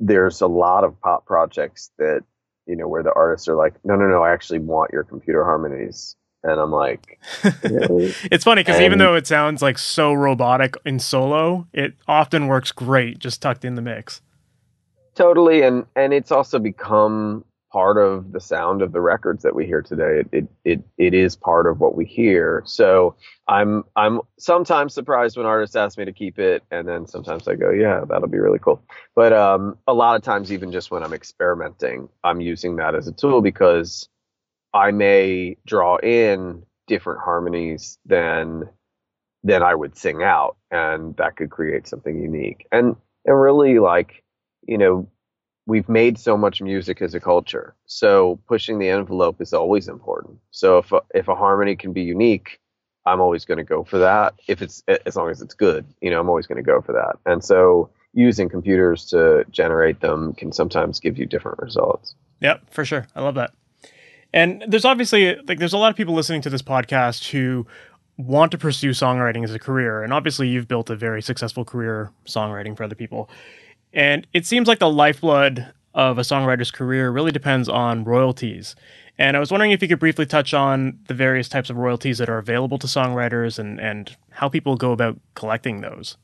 B: there's a lot of pop projects that you know, where the artists are like, no, no, no, I actually want your computer harmonies. And I'm like,
A: really? it's funny because even though it sounds like so robotic in solo, it often works great just tucked in the mix.
B: Totally, and and it's also become part of the sound of the records that we hear today. It, it it it is part of what we hear. So I'm I'm sometimes surprised when artists ask me to keep it, and then sometimes I go, yeah, that'll be really cool. But um, a lot of times, even just when I'm experimenting, I'm using that as a tool because I may draw in different harmonies than than I would sing out, and that could create something unique. And and really, like you know, we've made so much music as a culture. So pushing the envelope is always important. So if a, if a harmony can be unique, I'm always going to go for that. If it's as long as it's good, you know, I'm always going to go for that. And so using computers to generate them can sometimes give you different results.
A: Yep, for sure. I love that. And there's obviously like there's a lot of people listening to this podcast who want to pursue songwriting as a career. And obviously you've built a very successful career songwriting for other people. And it seems like the lifeblood of a songwriter's career really depends on royalties. And I was wondering if you could briefly touch on the various types of royalties that are available to songwriters and, and how people go about collecting those.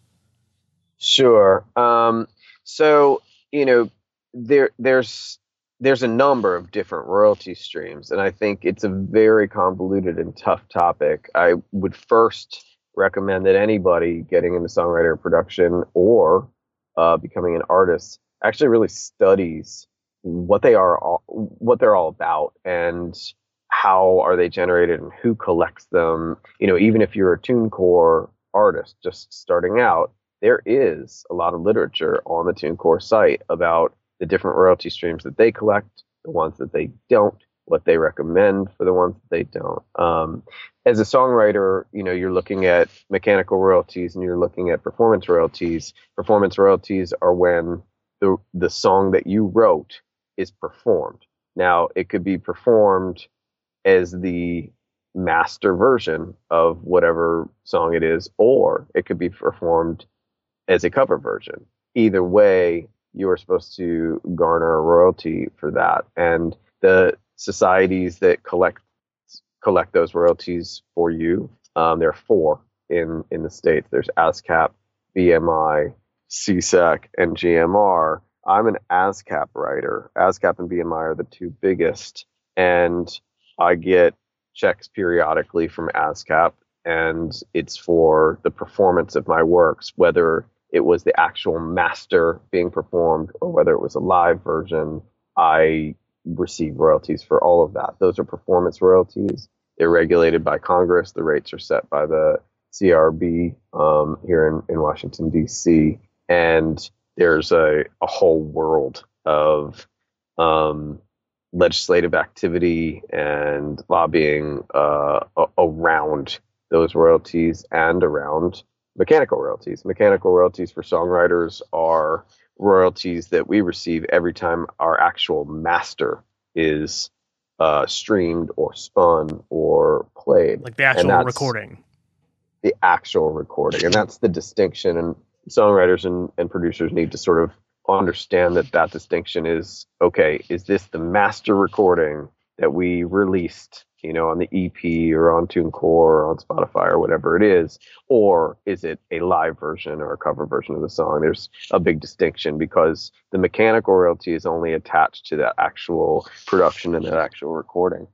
B: Sure. Um, so, you know, there there's there's a number of different royalty streams, and I think it's a very convoluted and tough topic. I would first recommend that anybody getting into songwriter production or uh, becoming an artist actually really studies what they are all, what they're all about and how are they generated and who collects them. You know even if you're a TuneCore artist just starting out there is a lot of literature on the TuneCore site about the different royalty streams that they collect the ones that they don't what they recommend for the ones that they don't. Um, as a songwriter, you know, you're looking at mechanical royalties and you're looking at performance royalties. Performance royalties are when the the song that you wrote is performed. Now, it could be performed as the master version of whatever song it is, or it could be performed as a cover version. Either way, you are supposed to garner a royalty for that. And the societies that collect collect those royalties for you. Um, there are four in in the states. There's ASCAP, BMI, SESAC, and GMR. I'm an ASCAP writer. ASCAP and BMI are the two biggest, and I get checks periodically from ASCAP, and it's for the performance of my works, whether it was the actual master being performed or whether it was a live version. I receive royalties for all of that. Those are performance royalties. They're regulated by Congress. The rates are set by the CRB um, here in, in Washington, D.C. And there's a, a whole world of um, legislative activity and lobbying uh, around those royalties and around mechanical royalties. Mechanical royalties for songwriters are royalties that we receive every time our actual master is uh, streamed or spun or played.
A: Like the actual recording.
B: The actual recording. And that's the distinction. And songwriters and, and producers need to sort of understand that that distinction is okay, is this the master recording that we released you know, on the EP or on TuneCore or on Spotify or whatever it is, or is it a live version or a cover version of the song? There's a big distinction because the mechanical royalty is only attached to that actual production and that actual recording.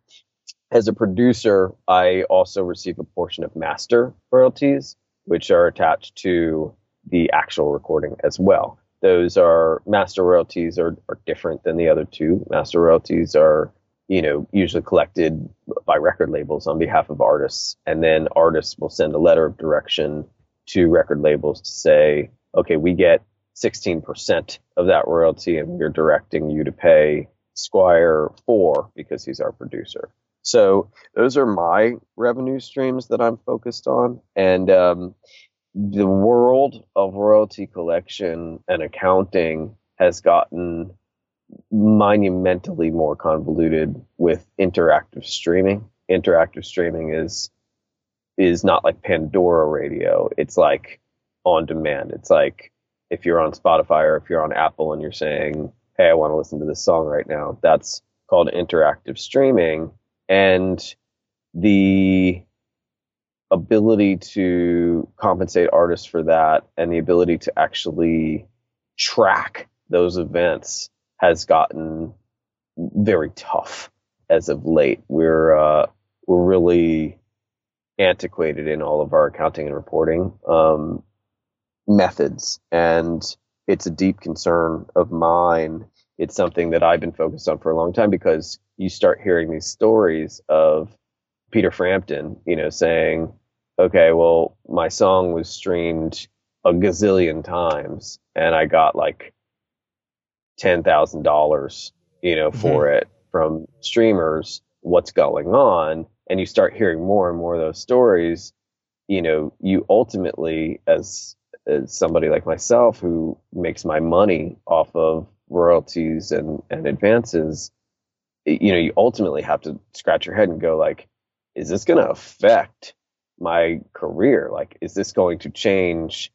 B: As a producer, I also receive a portion of master royalties, which are attached to the actual recording as well. Those are master royalties are, are different than the other two. Master royalties are you know, usually collected by record labels on behalf of artists. And then artists will send a letter of direction to record labels to say, okay, we get 16% of that royalty and we're directing you to pay Squire four because he's our producer. So those are my revenue streams that I'm focused on. And um, the world of royalty collection and accounting has gotten monumentally more convoluted with interactive streaming. Interactive streaming is is not like Pandora radio. It's like on demand. It's like if you're on Spotify or if you're on Apple and you're saying, "Hey, I want to listen to this song right now." That's called interactive streaming and the ability to compensate artists for that and the ability to actually track those events has gotten very tough as of late. We're uh, we're really antiquated in all of our accounting and reporting um, methods, and it's a deep concern of mine. It's something that I've been focused on for a long time because you start hearing these stories of Peter Frampton, you know, saying, "Okay, well, my song was streamed a gazillion times, and I got like ten thousand dollars, you know, for mm-hmm. it from streamers. What's going on? And you start hearing more and more of those stories. You know, you ultimately, as as somebody like myself who makes my money off of royalties and and advances, you know, you ultimately have to scratch your head and go like, is this going to affect my career? Like, is this going to change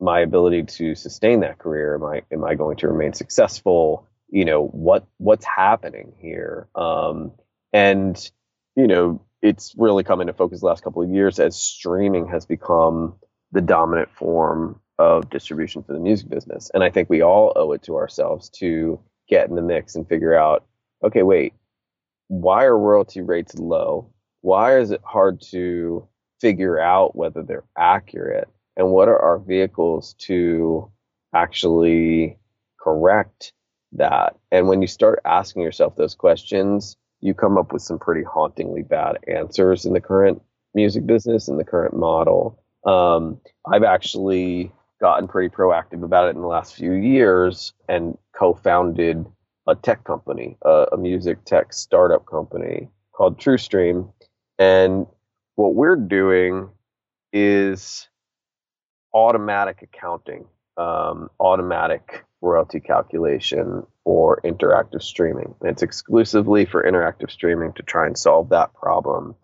B: my ability to sustain that career? Am I am I going to remain successful? You know what what's happening here? Um, and you know it's really come into focus the last couple of years as streaming has become the dominant form of distribution for the music business. And I think we all owe it to ourselves to get in the mix and figure out, okay, wait, why are royalty rates low? Why is it hard to figure out whether they're accurate? And what are our vehicles to actually correct that? And when you start asking yourself those questions, you come up with some pretty hauntingly bad answers in the current music business and the current model. Um, I've actually gotten pretty proactive about it in the last few years and co-founded a tech company, a, a music tech startup company called TrueStream. And what we're doing is automatic accounting, um, automatic royalty calculation for interactive streaming. And it's exclusively for interactive streaming to try and solve that problem.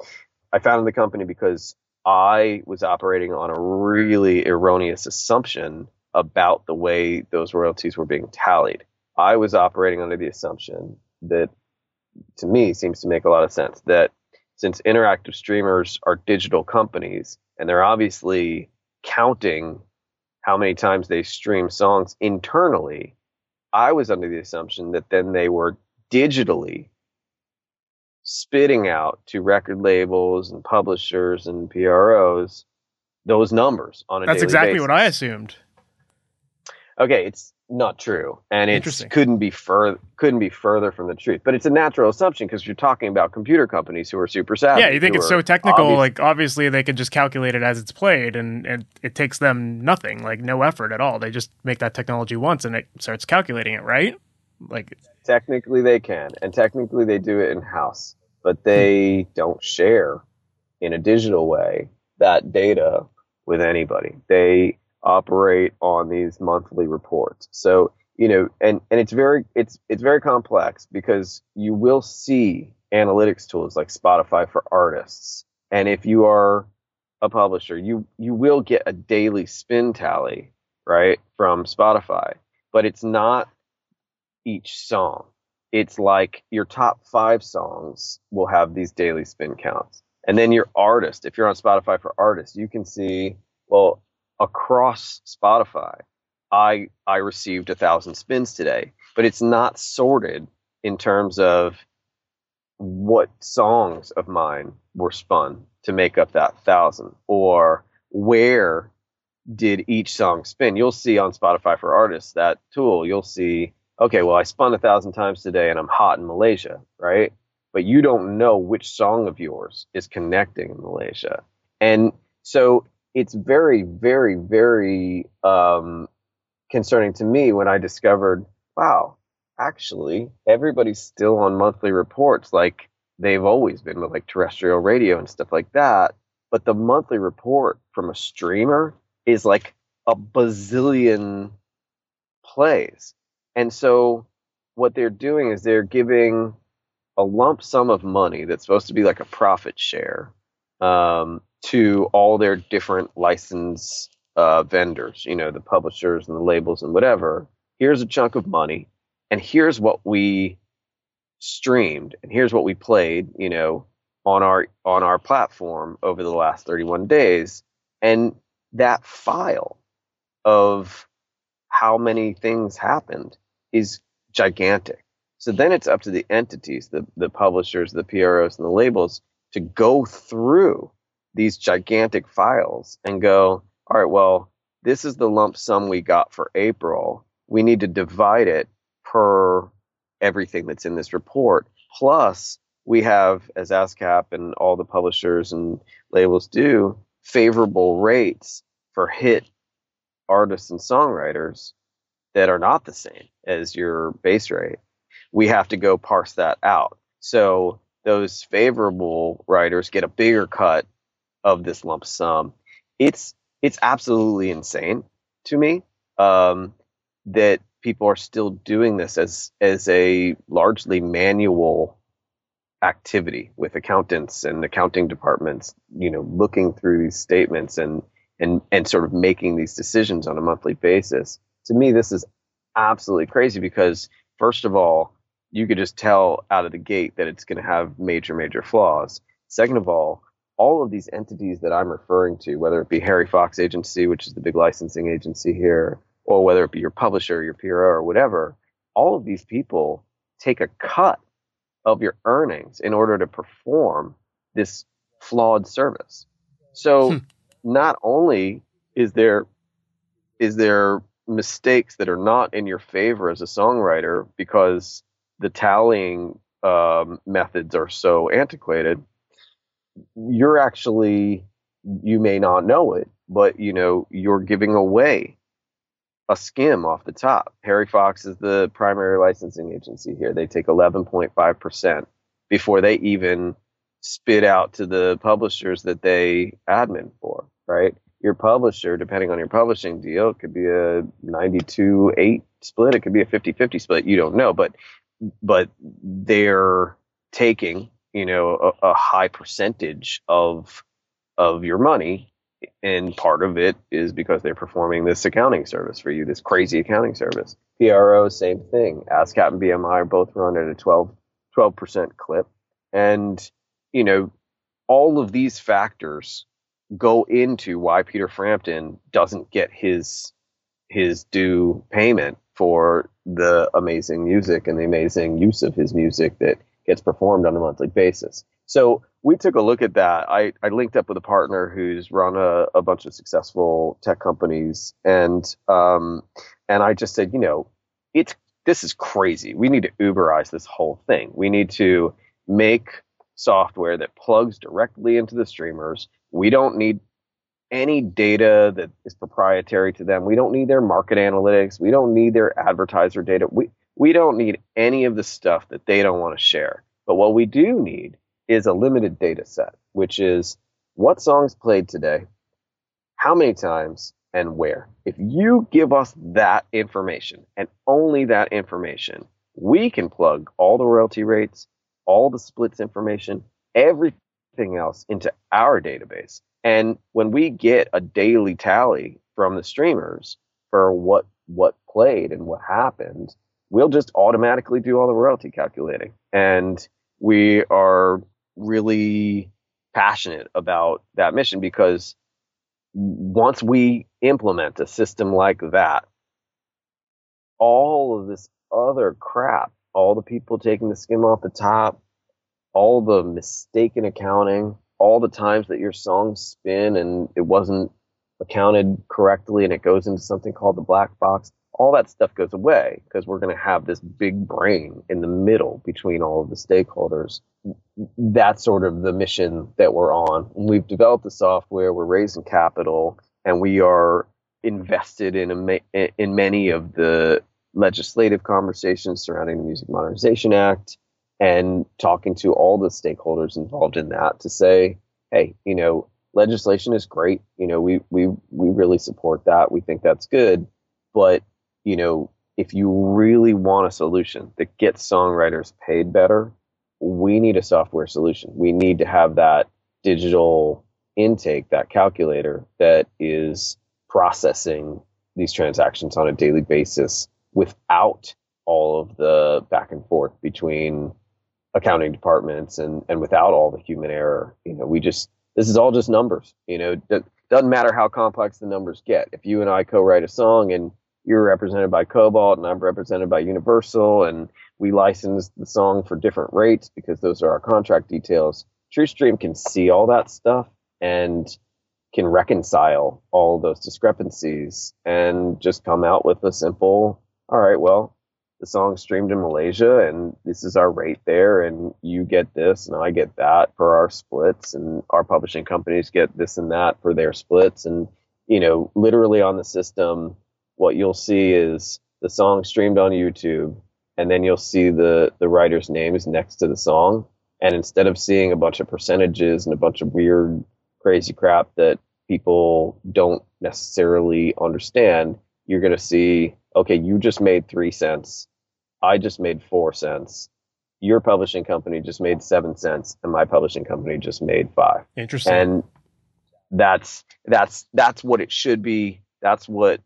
B: I founded the company because I was operating on a really erroneous assumption about the way those royalties were being tallied. I was operating under the assumption that, to me, seems to make a lot of sense that since interactive streamers are digital companies and they're obviously counting how many times they stream songs internally, I was under the assumption that then they were digitally spitting out to record labels and publishers and PROs those numbers on a
A: That's exactly
B: basis.
A: what I assumed.
B: Okay, it's not true, and it couldn't be further couldn't be further from the truth. But it's a natural assumption because you're talking about computer companies who are super savvy.
A: Yeah, you think it's so technical. Like obviously they can just calculate it as it's played, and, and it takes them nothing, like no effort at all. They just make that technology once, and it starts calculating it, right? Like
B: technically they can, and technically they do it in house, but they hmm. don't share in a digital way that data with anybody. They operate on these monthly reports. So, you know, and, and it's very it's it's very complex because you will see analytics tools like Spotify for artists. And if you are a publisher, you you will get a daily spin tally, right, from Spotify, but it's not each song. it's like your top five songs will have these daily spin counts. And then your artist, if you're on Spotify for artists, you can see, well, across Spotify, I I received a thousand spins today, but it's not sorted in terms of what songs of mine were spun to make up that thousand or where did each song spin. You'll see on Spotify for artists that tool, you'll see, okay, well, I spun a thousand times today and I'm hot in Malaysia, right? But you don't know which song of yours is connecting in Malaysia. And so it's very, very, very um, concerning to me when I discovered, wow, actually, everybody's still on monthly reports like they've always been with like terrestrial radio and stuff like that. But the monthly report from a streamer is like a bazillion plays. And so what they're doing is they're giving a lump sum of money that's supposed to be like a profit share um, to all their different license uh, vendors, you know, the publishers and the labels and whatever. Here's a chunk of money, and here's what we streamed, and here's what we played, you know, on our on our platform over the last 31 days, and that file of how many things happened is gigantic. So then it's up to the entities, the, the publishers, the PROs, and the labels to go through these gigantic files and go, all right, well, this is the lump sum we got for April. We need to divide it per everything that's in this report. Plus, we have, as ASCAP and all the publishers and labels do, favorable rates for hit artists and songwriters that are not the same as your base rate. We have to go parse that out. So those favorable writers get a bigger cut of this lump sum. It's it's absolutely insane to me um, that people are still doing this as as a largely manual activity with accountants and accounting departments, you know, looking through these statements and and and sort of making these decisions on a monthly basis. To me, this is absolutely crazy because first of all, you could just tell out of the gate that it's going to have major major flaws. Second of all, all of these entities that I'm referring to, whether it be Harry Fox Agency, which is the big licensing agency here, or whether it be your publisher, your PRO, or whatever, all of these people take a cut of your earnings in order to perform this flawed service. So hmm not only is there is there mistakes that are not in your favor as a songwriter because the tallying um, methods are so antiquated, you're actually you may not know it, but you know you're giving away a skim off the top. Harry Fox is the primary licensing agency here. They take 11.5 percent before they even spit out to the publishers that they admin for right? Your publisher, depending on your publishing deal, it could be a 92 8 split, it could be a 50 50 split. You don't know, but but they're taking you know a, a high percentage of of your money and part of it is because they're performing this accounting service for you, this crazy accounting service. PRO, same thing. ASCAP and BMI are both run at a 12, 12% clip. And, you know, all of these factors go into why Peter Frampton doesn't get his his due payment for the amazing music and the amazing use of his music that gets performed on a monthly basis. So we took a look at that. I, I linked up with a partner who's run a, a bunch of successful tech companies and um, and I just said, you know, it's this is crazy. We need to Uberize this whole thing. We need to make software that plugs directly into the streamers we don't need any data that is proprietary to them. We don't need their market analytics. We don't need their advertiser data. We we don't need any of the stuff that they don't want to share. But what we do need is a limited data set, which is what songs played today, how many times, and where. If you give us that information and only that information, we can plug all the royalty rates, all the splits information, everything else into our database. And when we get a daily tally from the streamers for what what played and what happened, we'll just automatically do all the royalty calculating. And we are really passionate about that mission because once we implement a system like that, all of this other crap, all the people taking the skim off the top, all the mistaken accounting, all the times that your songs spin and it wasn't accounted correctly and it goes into something called the black box, all that stuff goes away because we're going to have this big brain in the middle between all of the stakeholders. That's sort of the mission that we're on. We've developed the software, we're raising capital, and we are invested in a, in many of the legislative conversations surrounding the Music Modernization Act and talking to all the stakeholders involved in that to say, hey, you know, legislation is great. You know, we we we really support that. We think that's good, but you know, if you really want a solution that gets songwriters paid better, we need a software solution. We need to have that digital intake, that calculator that is processing these transactions on a daily basis without all of the back and forth between accounting departments and, and without all the human error. You know, we just, this is all just numbers. You know, it doesn't matter how complex the numbers get. If you and I co write a song and you're represented by Kobalt and I'm represented by Universal, and we license the song for different rates because those are our contract details. TrueStream can see all that stuff and can reconcile all those discrepancies and just come out with a simple, all right, well, the song streamed in Malaysia and this is our rate there and you get this and I get that for our splits and our publishing companies get this and that for their splits and you know literally on the system what you'll see is the song streamed on YouTube, and then you'll see the the writer's names next to the song. And instead of seeing a bunch of percentages and a bunch of weird, crazy crap that people don't necessarily understand, you're going to see, okay, you just made three cents. I just made four cents. Your publishing company just made seven cents, and my publishing company just made five.
A: Interesting.
B: And that's that's that's what it should be. That's what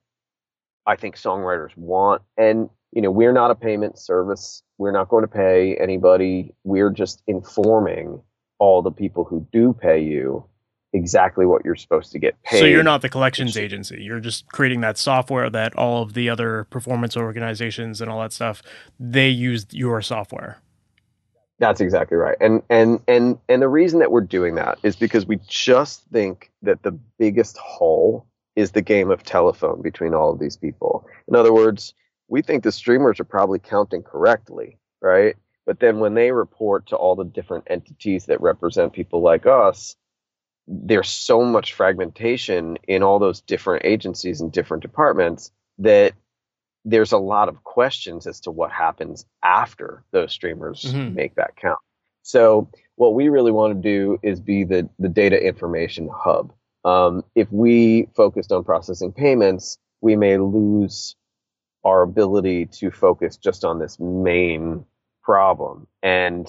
B: I think songwriters want. And, you know, we're not a payment service. We're not going to pay anybody. We're just informing all the people who do pay you exactly what you're supposed to get paid.
A: So you're not the collections agency. You're just creating that software that all of the other performance organizations and all that stuff, they use your software.
B: That's exactly right. And and and and the reason that we're doing that is because we just think that the biggest hole is the game of telephone between all of these people. In other words, we think the streamers are probably counting correctly, right? But then when they report to all the different entities that represent people like us, there's so much fragmentation in all those different agencies and different departments that there's a lot of questions as to what happens after those streamers mm-hmm. make that count. So what we really want to do is be the the data information hub um, if we focused on processing payments, we may lose our ability to focus just on this main problem. And,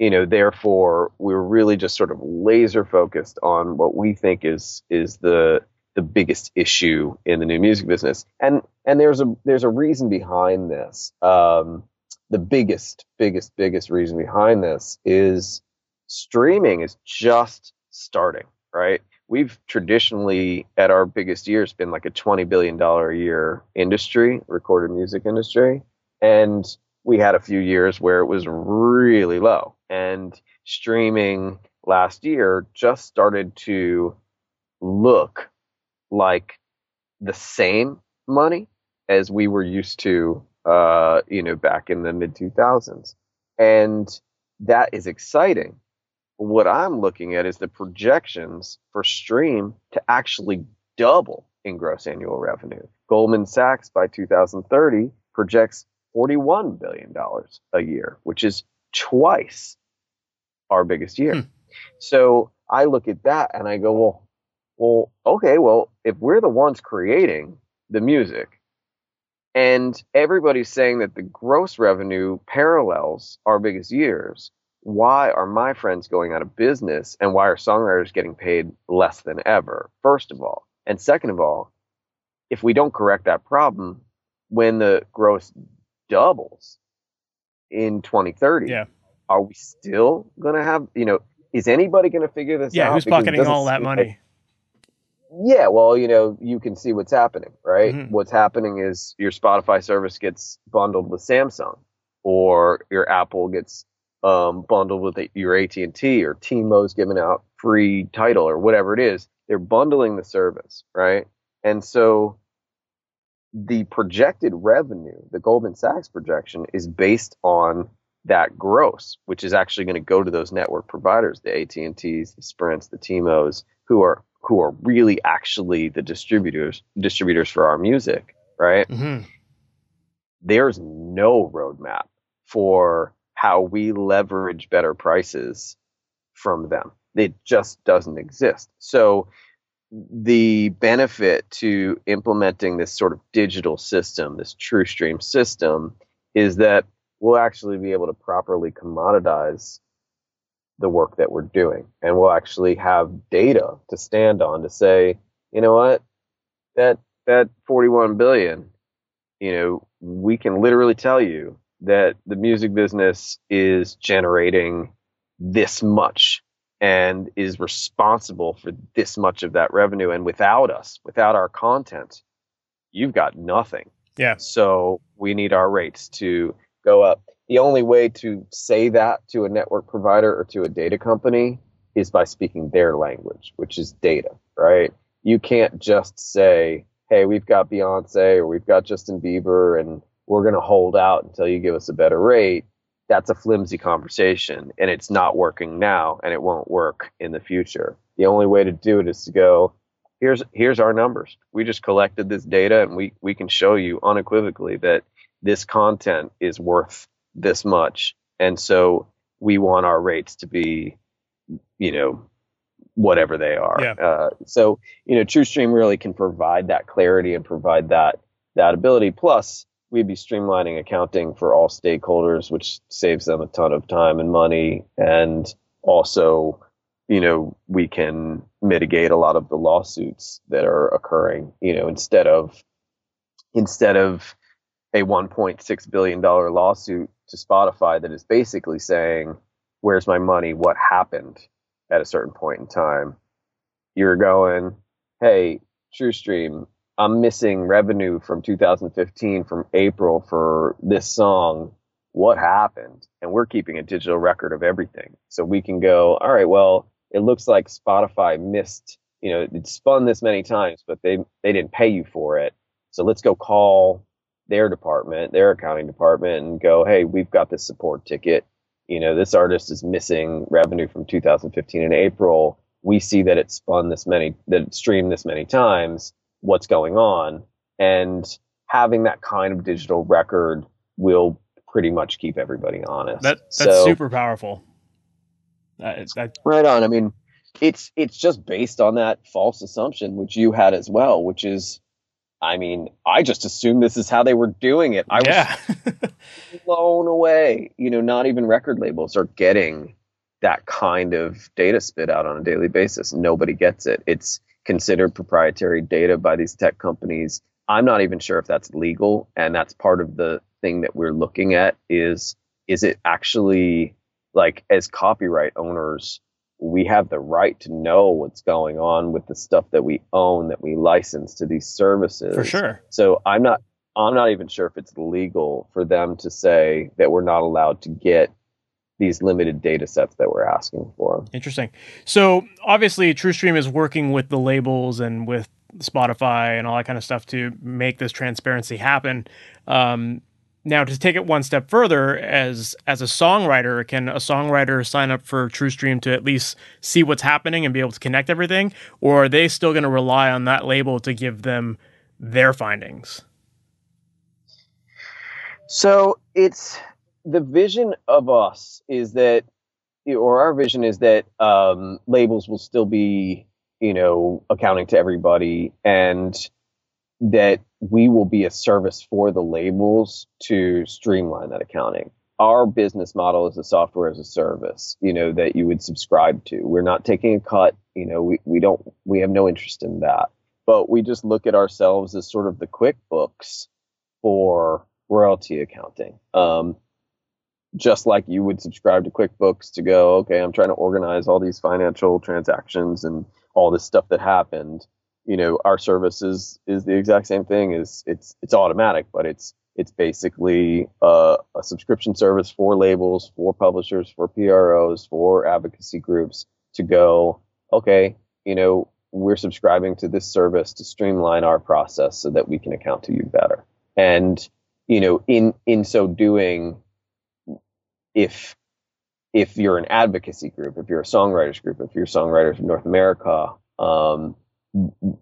B: you know, therefore we're really just sort of laser focused on what we think is is the the biggest issue in the new music business. And and there's a there's a reason behind this. Um, the biggest, biggest, biggest reason behind this is streaming is just starting, right? we've traditionally at our biggest years been like a 20 billion dollar a year industry recorded music industry and we had a few years where it was really low and streaming last year just started to look like the same money as we were used to uh, you know back in the mid 2000s and that is exciting what I'm looking at is the projections for Stream to actually double in gross annual revenue. Goldman Sachs by 2030 projects $41 billion a year, which is twice our biggest year. Hmm. So I look at that and I go, well, well, okay, well, if we're the ones creating the music and everybody's saying that the gross revenue parallels our biggest years, why are my friends going out of business and why are songwriters getting paid less than ever, first of all? And second of all, if we don't correct that problem, when the gross doubles in 2030,
A: Yeah.
B: Are we still going to have, you know, is anybody going to figure this
A: Yeah,
B: out?
A: who's
B: Because
A: pocketing all that
B: seem like-
A: money?
B: yeah, well, you know, you can see what's happening, right?
A: Mhm.
B: What's happening is your Spotify service gets bundled with Samsung, or your Apple gets um, bundled with your AT and T, or T-Mo's giving out free Tidal, or whatever it is. They're bundling the service, right? And so the projected revenue, the Goldman Sachs projection, is based on that gross, which is actually going to go to those network providers, the AT and T's, the Sprints, the T-Mos, who are who are really actually the distributors distributors for our music, right?
A: hmm
B: There's no roadmap for how we leverage better prices from them. It just doesn't exist. So the benefit to implementing this sort of digital system, this TrueStream system, is that we'll actually be able to properly commoditize the work that we're doing. And we'll actually have data to stand on to say, you know what, that that 41 billion, you know, we can literally tell you that the music business is generating this much and is responsible for this much of that revenue. And without us, without our content, you've got nothing.
A: Yeah.
B: So we need our rates to go up. The only way to say that to a network provider or to a data company is by speaking their language, which is data, right? You can't just say, hey, we've got Beyonce or we've got Justin Bieber and we're going to hold out until you give us a better rate. That's a flimsy conversation and it's not working now and it won't work in the future. The only way to do it is to go, here's here's our numbers. We just collected this data and we we can show you unequivocally that this content is worth this much. And so we want our rates to be, you know, whatever they are.
A: Yeah.
B: Uh, so, you know, TrueStream really can provide that clarity and provide that that ability. Plus, we'd be streamlining accounting for all stakeholders, which saves them a ton of time and money. And also, you know, we can mitigate a lot of the lawsuits that are occurring, you know, instead of instead of a 1.6 billion dollar lawsuit to Spotify that is basically saying, "Where's my money? What happened at a certain point in time?" You're going, "Hey, TrueStream, I'm missing revenue from 2015 from April for this song. What happened?" And we're keeping a digital record of everything, so we can go, "All right, well, it looks like Spotify missed." You know, it spun this many times, but they they didn't pay you for it. So let's go call their department, their accounting department, and go, hey, we've got this support ticket. You know, this artist is missing revenue from 2015 in April. We see that it spun this many, that it streamed this many times. What's going on? And having that kind of digital record will pretty much keep everybody honest.
A: That that's
B: So-
A: super powerful. That,
B: Right on. I mean, it's it's just based on that false assumption which you had as well, which is, I mean, I just assumed this is how they were doing it. I
A: yeah.
B: was blown away. You know, not even record labels are getting that kind of data spit out on a daily basis. Nobody gets it. It's considered proprietary data by these tech companies. I'm not even sure if that's legal, and that's part of the thing that we're looking at is is it actually like as copyright owners we have the right to know what's going on with the stuff that we own that we license to these services
A: For sure.
B: so i'm not i'm not even sure if it's legal for them to say that we're not allowed to get these limited data sets that we're asking for
A: Interesting. So obviously, TrueStream is working with the labels and with Spotify and all that kind of stuff to make this transparency happen. Um, now, to take it one step further, as as a songwriter, can a songwriter sign up for TrueStream to at least see what's happening and be able to connect everything, or are they still going to rely on that label to give them their findings?
B: So it's the vision of us is that, or our vision is that um, labels will still be, you know, accounting to everybody, and that we will be a service for the labels to streamline that accounting. Our business model is a software as a service, you know, that you would subscribe to. We're not taking a cut, you know, we, we don't, we have no interest in that. But we just look at ourselves as sort of the QuickBooks for royalty accounting. Um, just like you would subscribe to QuickBooks to go, okay, I'm trying to organize all these financial transactions and all this stuff that happened. You know, our service is is the exact same thing. Is it's it's automatic, but it's it's basically a, a subscription service for labels, for publishers, for PROs, for advocacy groups to go, okay, you know, we're subscribing to this service to streamline our process so that we can account to you better. And you know, in in so doing, if if you're an advocacy group, if you're a songwriters group, if you're songwriters in North America, um,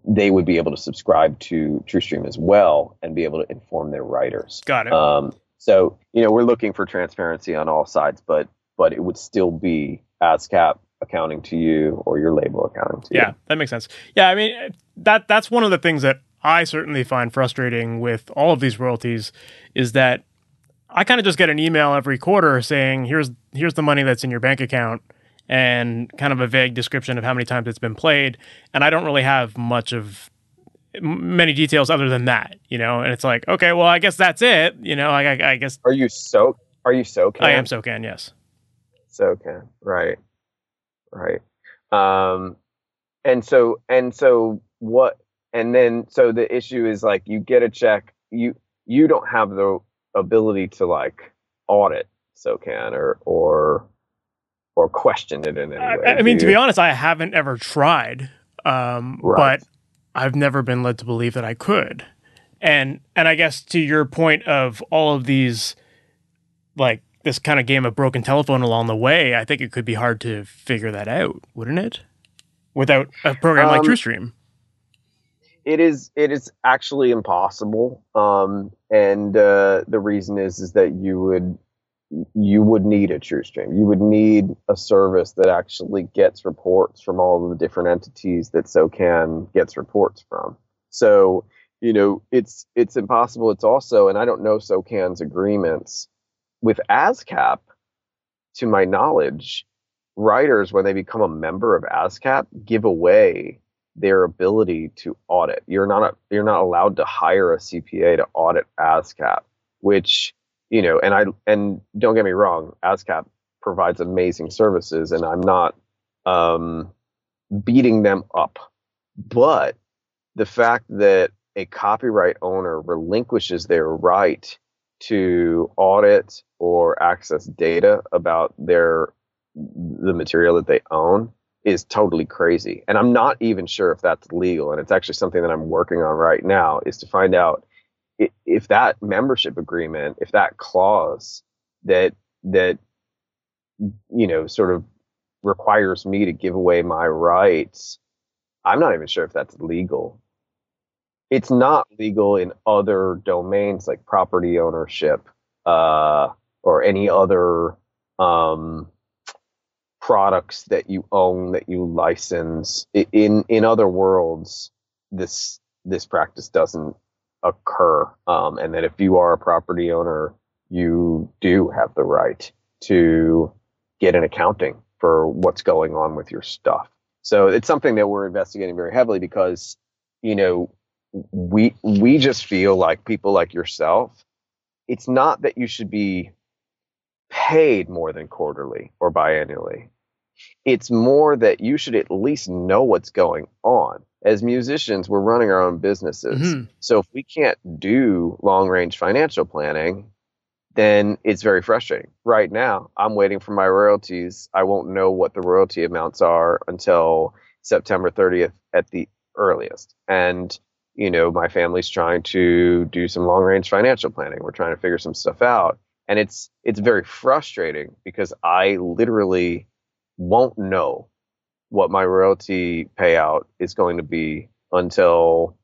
B: they would be able to subscribe to TrueStream as well and be able to inform their writers.
A: Got it.
B: Um, so you know we're looking for transparency on all sides, but but it would still be ASCAP accounting to you or your label accounting to
A: yeah,
B: you.
A: Yeah, that makes sense. Yeah, I mean that that's one of the things that I certainly find frustrating with all of these royalties is that I kind of just get an email every quarter saying here's here's the money that's in your bank account and kind of a vague description of how many times it's been played and I don't really have much of many details other than that, you know. And it's like, okay, well, I guess that's it, you know. I, I, I guess.
B: Are you so? Are you SOCAN?
A: I am SOCAN. Yes.
B: SOCAN. Right. Right. Um, and so and so what? And then so the issue is like you get a check. You you don't have the ability to like audit SOCAN or or or question it in any way.
A: I, I mean, to be honest, I haven't ever tried, um, right. but I've never been led to believe that I could. And and I guess to your point of all of these, like this kind of game of broken telephone along the way, I think it could be hard to figure that out, wouldn't it? Without a program um, like TrueStream.
B: It is. It is actually impossible. Um, and uh, the reason is is that you would you would need a TrueStream. You would need a service that actually gets reports from all the different entities that SOCAN gets reports from. So, you know, it's it's impossible. It's also, and I don't know SOCAN's agreements with ASCAP. To my knowledge, writers when they become a member of ASCAP give away their ability to audit. You're not a, you're not allowed to hire a CPA to audit ASCAP, which you know, and I and don't get me wrong, ASCAP provides amazing services, and I'm not um, beating them up, but the fact that a copyright owner relinquishes their right to audit or access data about their the material that they own is totally crazy. And I'm not even sure if that's legal. And it's actually something that I'm working on right now is to find out if that membership agreement, if that clause that that you know sort of requires me to give away my rights, I'm not even sure if that's legal. It's not legal in other domains like property ownership uh, or any other um, products that you own that you license. In in other worlds, this this practice doesn't occur, um, and that if you are a property owner, you do have the right to get an accounting for what's going on with your stuff. So it's something that we're investigating very heavily because, you know, we we just feel like people like yourself. It's not that you should be paid more than quarterly or biannually. It's more that you should at least know what's going on as musicians, we're running our own businesses. Mm-hmm. So if we can't do long range financial planning, then it's very frustrating. Right now, I'm waiting for my royalties. I won't know what the royalty amounts are until September 30th at the earliest. And, you know, my family's trying to do some long range financial planning. We're trying to figure some stuff out. And it's it's very frustrating because I literally won't know what my royalty payout is going to be until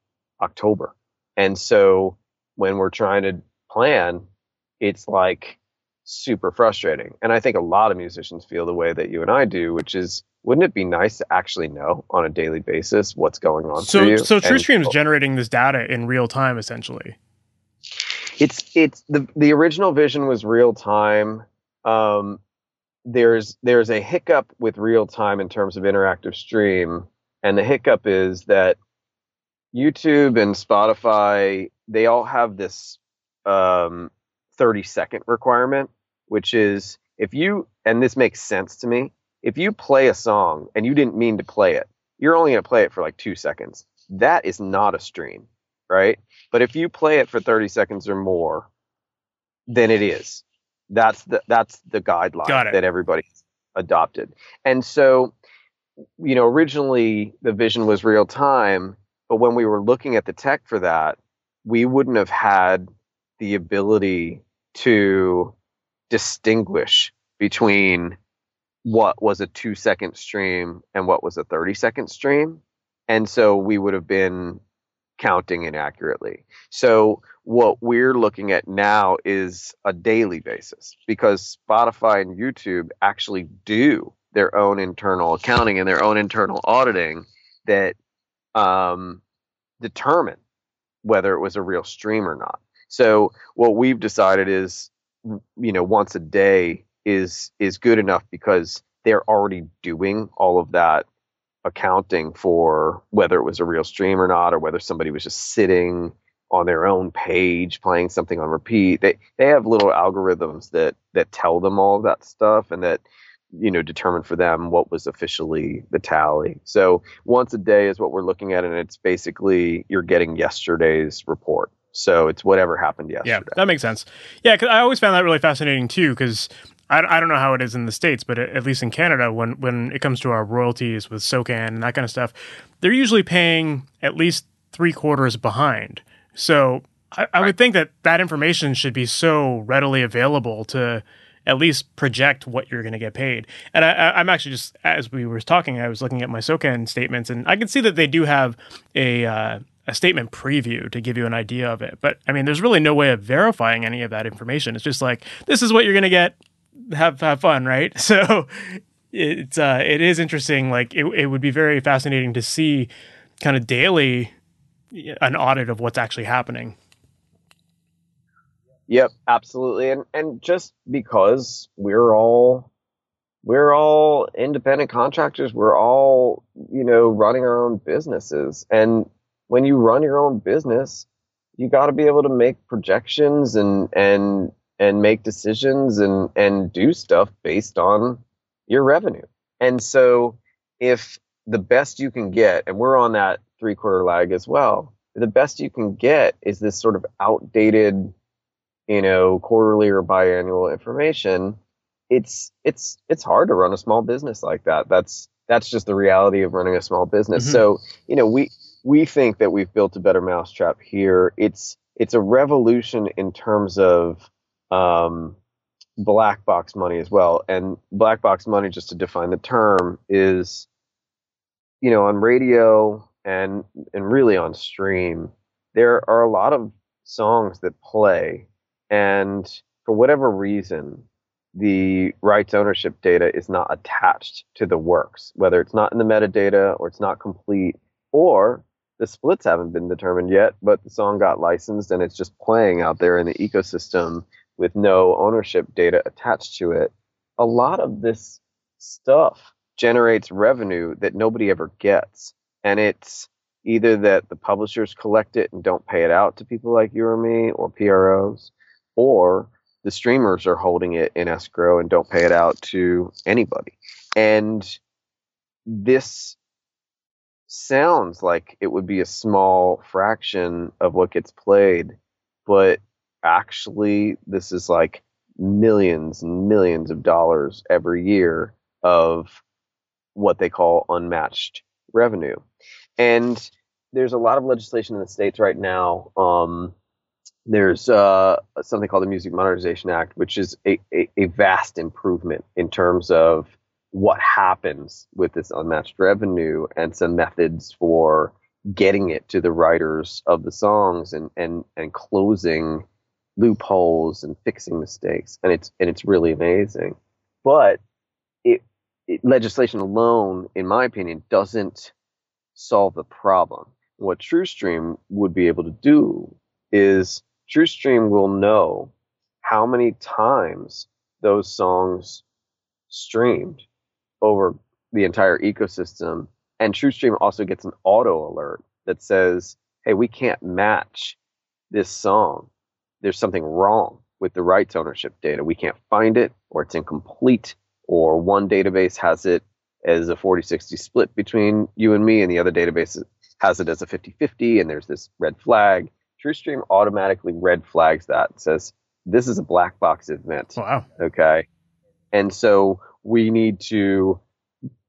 B: October. And so when we're trying to plan, it's like super frustrating. And I think a lot of musicians feel the way that you and I do, which is wouldn't it be nice to actually know on a daily basis what's going on
A: so? So TrueStream is generating this data in real time essentially.
B: It's it's the the original vision was real time. Um, there's there's a hiccup with real time in terms of interactive stream, and the hiccup is that YouTube and Spotify they all have this um, 30 second requirement, which is if you, and this makes sense to me, if you play a song and you didn't mean to play it, you're only going to play it for like two seconds. That is not a stream, right? But if you play it for 30 seconds or more, then it is. That's the that's the guideline that everybody adopted. And so, you know, originally the vision was real time, but when we were looking at the tech for that, we wouldn't have had the ability to distinguish between what was a two second stream and what was a 30 second stream. And so we would have been counting inaccurately. So what we're looking at now is a daily basis because Spotify and YouTube actually do their own internal accounting and their own internal auditing that um, determine whether it was a real stream or not. So what we've decided is, you know, once a day is is good enough because they're already doing all of that accounting for whether it was a real stream or not, or whether somebody was just sitting on their own page playing something on repeat. They they have little algorithms that that tell them all of that stuff and that you know determine for them what was officially the tally. So once a day is what we're looking at, and it's basically you're getting yesterday's report. So it's whatever happened yesterday.
A: Yeah, that makes sense. Yeah, cause I always found that really fascinating too, because I, I don't know how it is in the states, but at least in Canada, when when it comes to our royalties with SOCAN and that kind of stuff, they're usually paying at least three quarters behind. So I, I would think that that information should be so readily available to at least project what you're going to get paid. And I, am actually just as we were talking, I was looking at my SOCAN statements, and I can see that they do have a uh, a statement preview to give you an idea of it. But I mean, there's really no way of verifying any of that information. It's just like this is what you're going to get. Have have fun, right? So it's uh, it is interesting. Like it, it would be very fascinating to see kind of daily an audit of what's actually happening.
B: Yep, absolutely. And and just because we're all we're all independent contractors, we're all, you know, running our own businesses. And when you run your own business, you got to be able to make projections and and and make decisions and and do stuff based on your revenue. And so if the best you can get, and we're on that three quarter lag as well, the best you can get is this sort of outdated, you know, quarterly or biannual information. It's it's it's hard to run a small business like that. That's that's just the reality of running a small business. Mm-hmm. So, you know, we we think that we've built a better mousetrap here. It's it's a revolution in terms of um, black box money as well. And black box money, just to define the term, is you know on radio and and really on stream, there are a lot of songs that play, and for whatever reason, the rights ownership data is not attached to the works, whether it's not in the metadata or it's not complete, or the splits haven't been determined yet, but the song got licensed and it's just playing out there in the ecosystem with no ownership data attached to it. A lot of this stuff generates revenue that nobody ever gets. And it's either that the publishers collect it and don't pay it out to people like you or me or PROs, or the streamers are holding it in escrow and don't pay it out to anybody. And this sounds like it would be a small fraction of what gets played, but actually, this is like millions and millions of dollars every year of what they call unmatched revenue. And there's a lot of legislation in the states right now. Um, there's uh, something called the Music Modernization Act, which is a, a, a, vast improvement in terms of what happens with this unmatched revenue and some methods for getting it to the writers of the songs and and and closing loopholes and fixing mistakes and it's and it's really amazing but it, it legislation alone in my opinion doesn't solve the problem what TrueStream would be able to do is TrueStream will know how many times those songs streamed over the entire ecosystem. And TrueStream also gets an auto alert that says, hey, we can't match this song there's something wrong with the rights ownership data. We can't find it, or it's incomplete, or one database has it as a 40 60 split between you and me, and the other database has it as a 50 50, and there's this red flag. TrueStream automatically red flags that, says, this is a black box event.
A: Wow.
B: Okay. And so we need to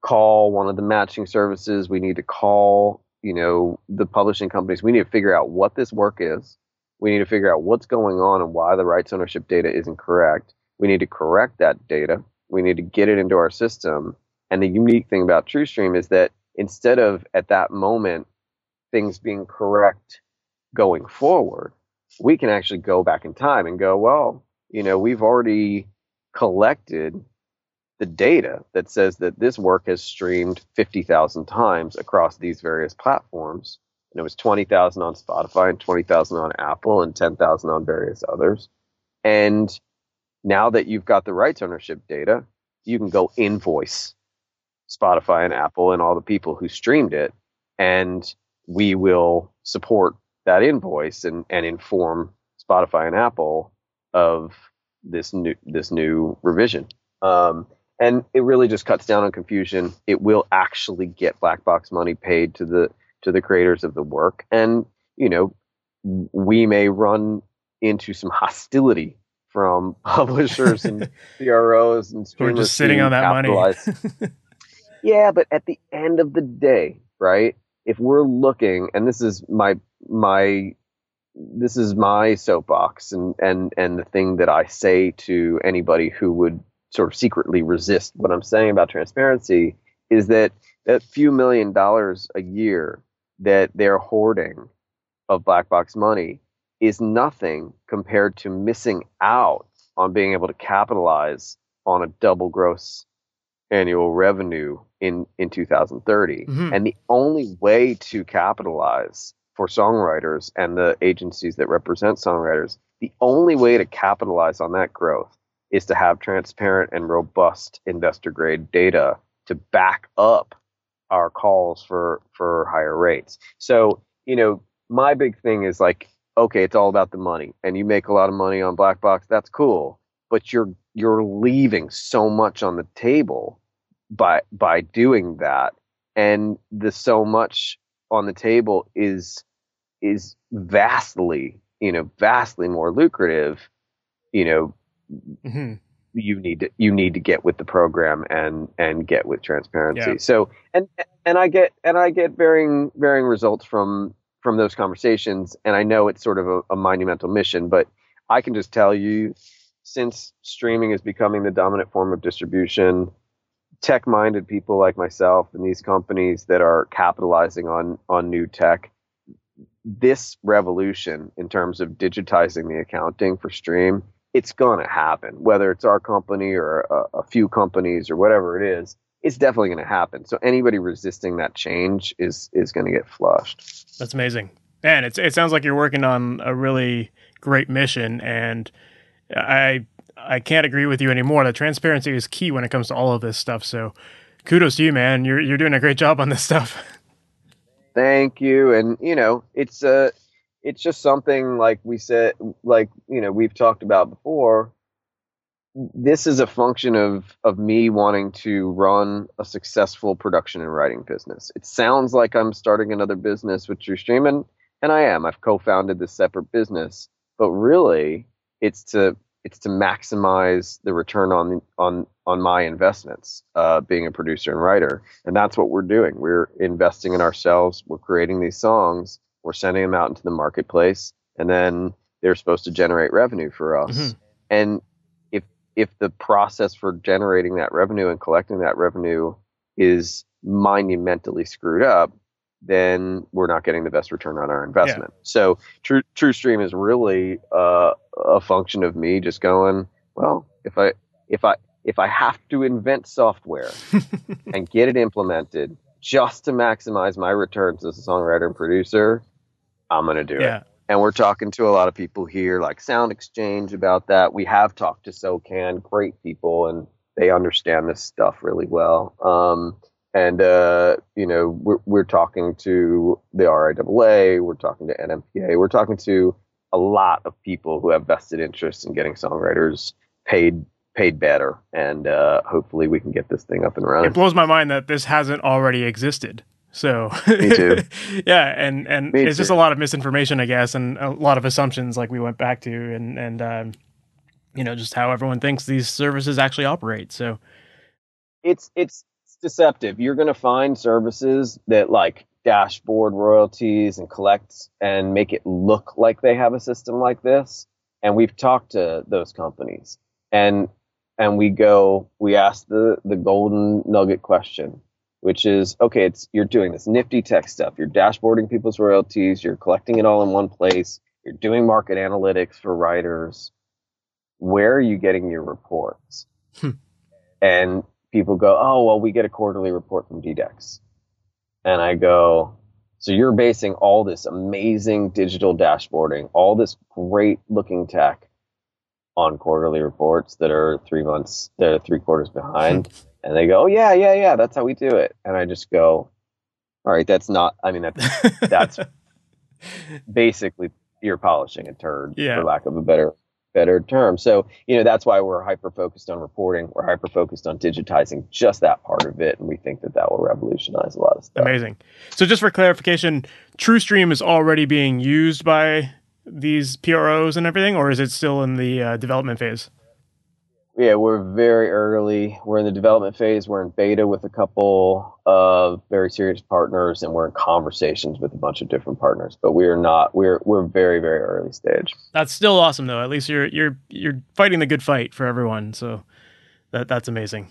B: call one of the matching services. We need to call, you know, the publishing companies. We need to figure out what this work is. We need to figure out what's going on and why the rights ownership data isn't correct. We need to correct that data. We need to get it into our system. And the unique thing about TrueStream is that instead of at that moment things being correct going forward, we can actually go back in time and go, well, you know, we've already collected the data that says that this work has streamed 50,000 times across these various platforms. And it was 20,000 on Spotify and 20,000 on Apple and 10,000 on various others. And now that you've got the rights ownership data, you can go invoice Spotify and Apple and all the people who streamed it. And we will support that invoice and, and inform Spotify and Apple of this new this new revision. Um, and it really just cuts down on confusion. It will actually get black box money paid to the to the creators of the work, and you know we may run into some hostility from publishers and CROs and
A: We're just sitting on that money.
B: yeah, but at the end of the day, right? If we're looking, and this is my my this is my soapbox and and and the thing that I say to anybody who would sort of secretly resist what I'm saying about transparency is that that few million dollars a year that they're hoarding of black box money is nothing compared to missing out on being able to capitalize on a double gross annual revenue in in 2030 mm-hmm. and the only way to capitalize for songwriters and the agencies that represent songwriters, the only way to capitalize on that growth is to have transparent and robust investor grade data to back up our calls for for higher rates. So, you know, my big thing is like, okay, it's all about the money and you make a lot of money on black box, that's cool, but you're you're leaving so much on the table by by doing that and the so much on the table is is vastly, you know, vastly more lucrative, you know, mm-hmm. You need to you need to get with the program and and get with transparency. Yeah. So and and I get and I get varying varying results from from those conversations, and I know it's sort of a, a monumental mission, but I can just tell you, since streaming is becoming the dominant form of distribution, tech minded people like myself and these companies that are capitalizing on on new tech this revolution in terms of digitizing the accounting for stream it's going to happen whether it's our company or a, a few companies or whatever it is it's definitely going to happen. So anybody resisting that change is is going to get flushed.
A: That's amazing. And it's it sounds like you're working on a really great mission and i i can't agree with you anymore. That transparency is key when it comes to all of this stuff so kudos to you man. You're you're doing a great job on this stuff.
B: Thank you and you know it's uh it's just something like we said like you know we've talked about before this is a function of of me wanting to run a successful production and writing business it sounds like i'm starting another business with TrueStream and and i am i've co-founded this separate business but really it's to it's to maximize the return on on on my investments, uh, being a producer and writer, and that's what we're doing. We're investing in ourselves. We're creating these songs. We're sending them out into the marketplace, and then they're supposed to generate revenue for us. Mm-hmm. And if if the process for generating that revenue and collecting that revenue is monumentally screwed up, then we're not getting the best return on our investment. Yeah. So True TrueStream is really uh, a function of me just going, well, if I if I if I have to invent software and get it implemented just to maximize my returns as a songwriter and producer, I'm going to do yeah. it. And we're talking to a lot of people here, like SoundExchange, about that. We have talked to SOCAN, great people, and they understand this stuff really well. Um, and uh, you know we're we're talking to the RIAA, we're talking to NMPA, we're talking to a lot of people who have vested interest in getting songwriters paid paid better, and uh, hopefully we can get this thing up and running.
A: It blows my mind that this hasn't already existed. So
B: Me too.
A: yeah, and and
B: Me
A: it's just a lot of misinformation, I guess, and a lot of assumptions, like we went back to, and and um, you know just how everyone thinks these services actually operate. So
B: it's it's deceptive. You're going to find services that like dashboard royalties and collect and make it look like they have a system like this. And we've talked to those companies, and and we go, we ask the the golden nugget question, which is, okay, it's you're doing this nifty tech stuff. You're dashboarding people's royalties. You're collecting it all in one place. You're doing market analytics for writers. Where are you getting your reports?
A: Hmm.
B: And people go, oh, well, we get a quarterly report from DDEX. And I go, so you're basing all this amazing digital dashboarding, all this great looking tech on quarterly reports that are three months, that are three quarters behind. and they go, oh, yeah, yeah, yeah, that's how we do it. And I just go, all right, that's not, I mean, that's, that's basically you're polishing a turd,
A: Yeah.
B: for lack of a better better term. So, you know, that's why we're hyper focused on reporting. We're hyper focused on digitizing just that part of it, and we think that that will revolutionize a lot of stuff.
A: amazing. So just for clarification, TrueStream is already being used by these PROs and everything, or is it still in the uh, development phase?
B: Yeah, we're very early. We're in the development phase. We're in beta with a couple of very serious partners, and we're in conversations with a bunch of different partners. But we are not. We're we're very very early stage.
A: That's still awesome, though. At least you're you're you're fighting the good fight for everyone. So that that's amazing.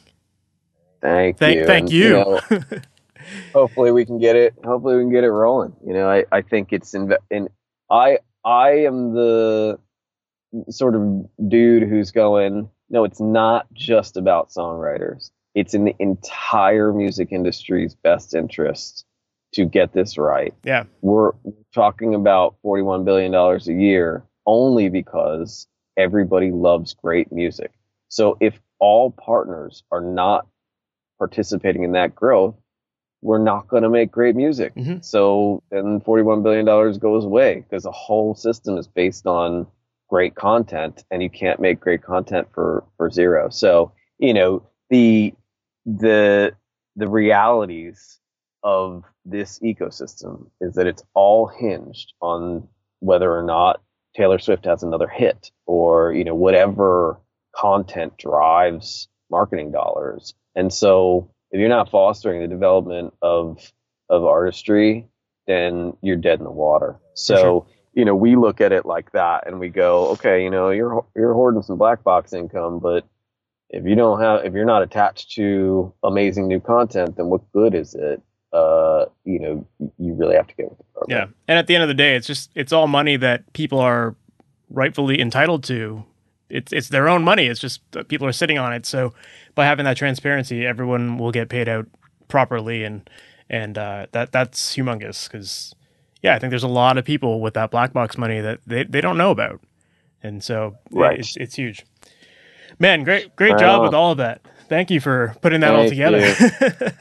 B: Thank
A: Thank
B: you.
A: thank
B: And,
A: you.
B: know, hopefully we can get it. Hopefully we can get it rolling. You know, I, I think it's in, in I I am the sort of dude who's going. No, it's not just about songwriters. It's in the entire music industry's best interest to get this right.
A: yeah,
B: We're talking about forty-one billion dollars a year only because everybody loves great music. So if all partners are not participating in that growth, we're not going to make great music.
A: Mhm.
B: So then $41 billion goes away because the whole system is based on great content and you can't make great content for, for zero. So, you know, the, the, the realities of this ecosystem is that it's all hinged on whether or not Taylor Swift has another hit or, you know, whatever content drives marketing dollars. And so if you're not fostering the development of of artistry, then you're dead in the water. So,
A: sure.
B: You know, we look at it like that and we go, okay, you know, you're you're hoarding some black box income, but if you don't have if you're not attached to amazing new content, then what good is it? Uh, you know, you really have to get with the program.
A: yeah. And at the end of the day, it's just it's all money that people are rightfully entitled to. It's it's their own money. It's just people are sitting on it. So by having that transparency, everyone will get paid out properly, and and uh, that that's humongous. Because yeah, I think there's a lot of people with that black box money that they, they don't know about, and so
B: Right.
A: it's it's huge. Man, great great job with all of that. Thank you for putting that all
B: Thank
A: together.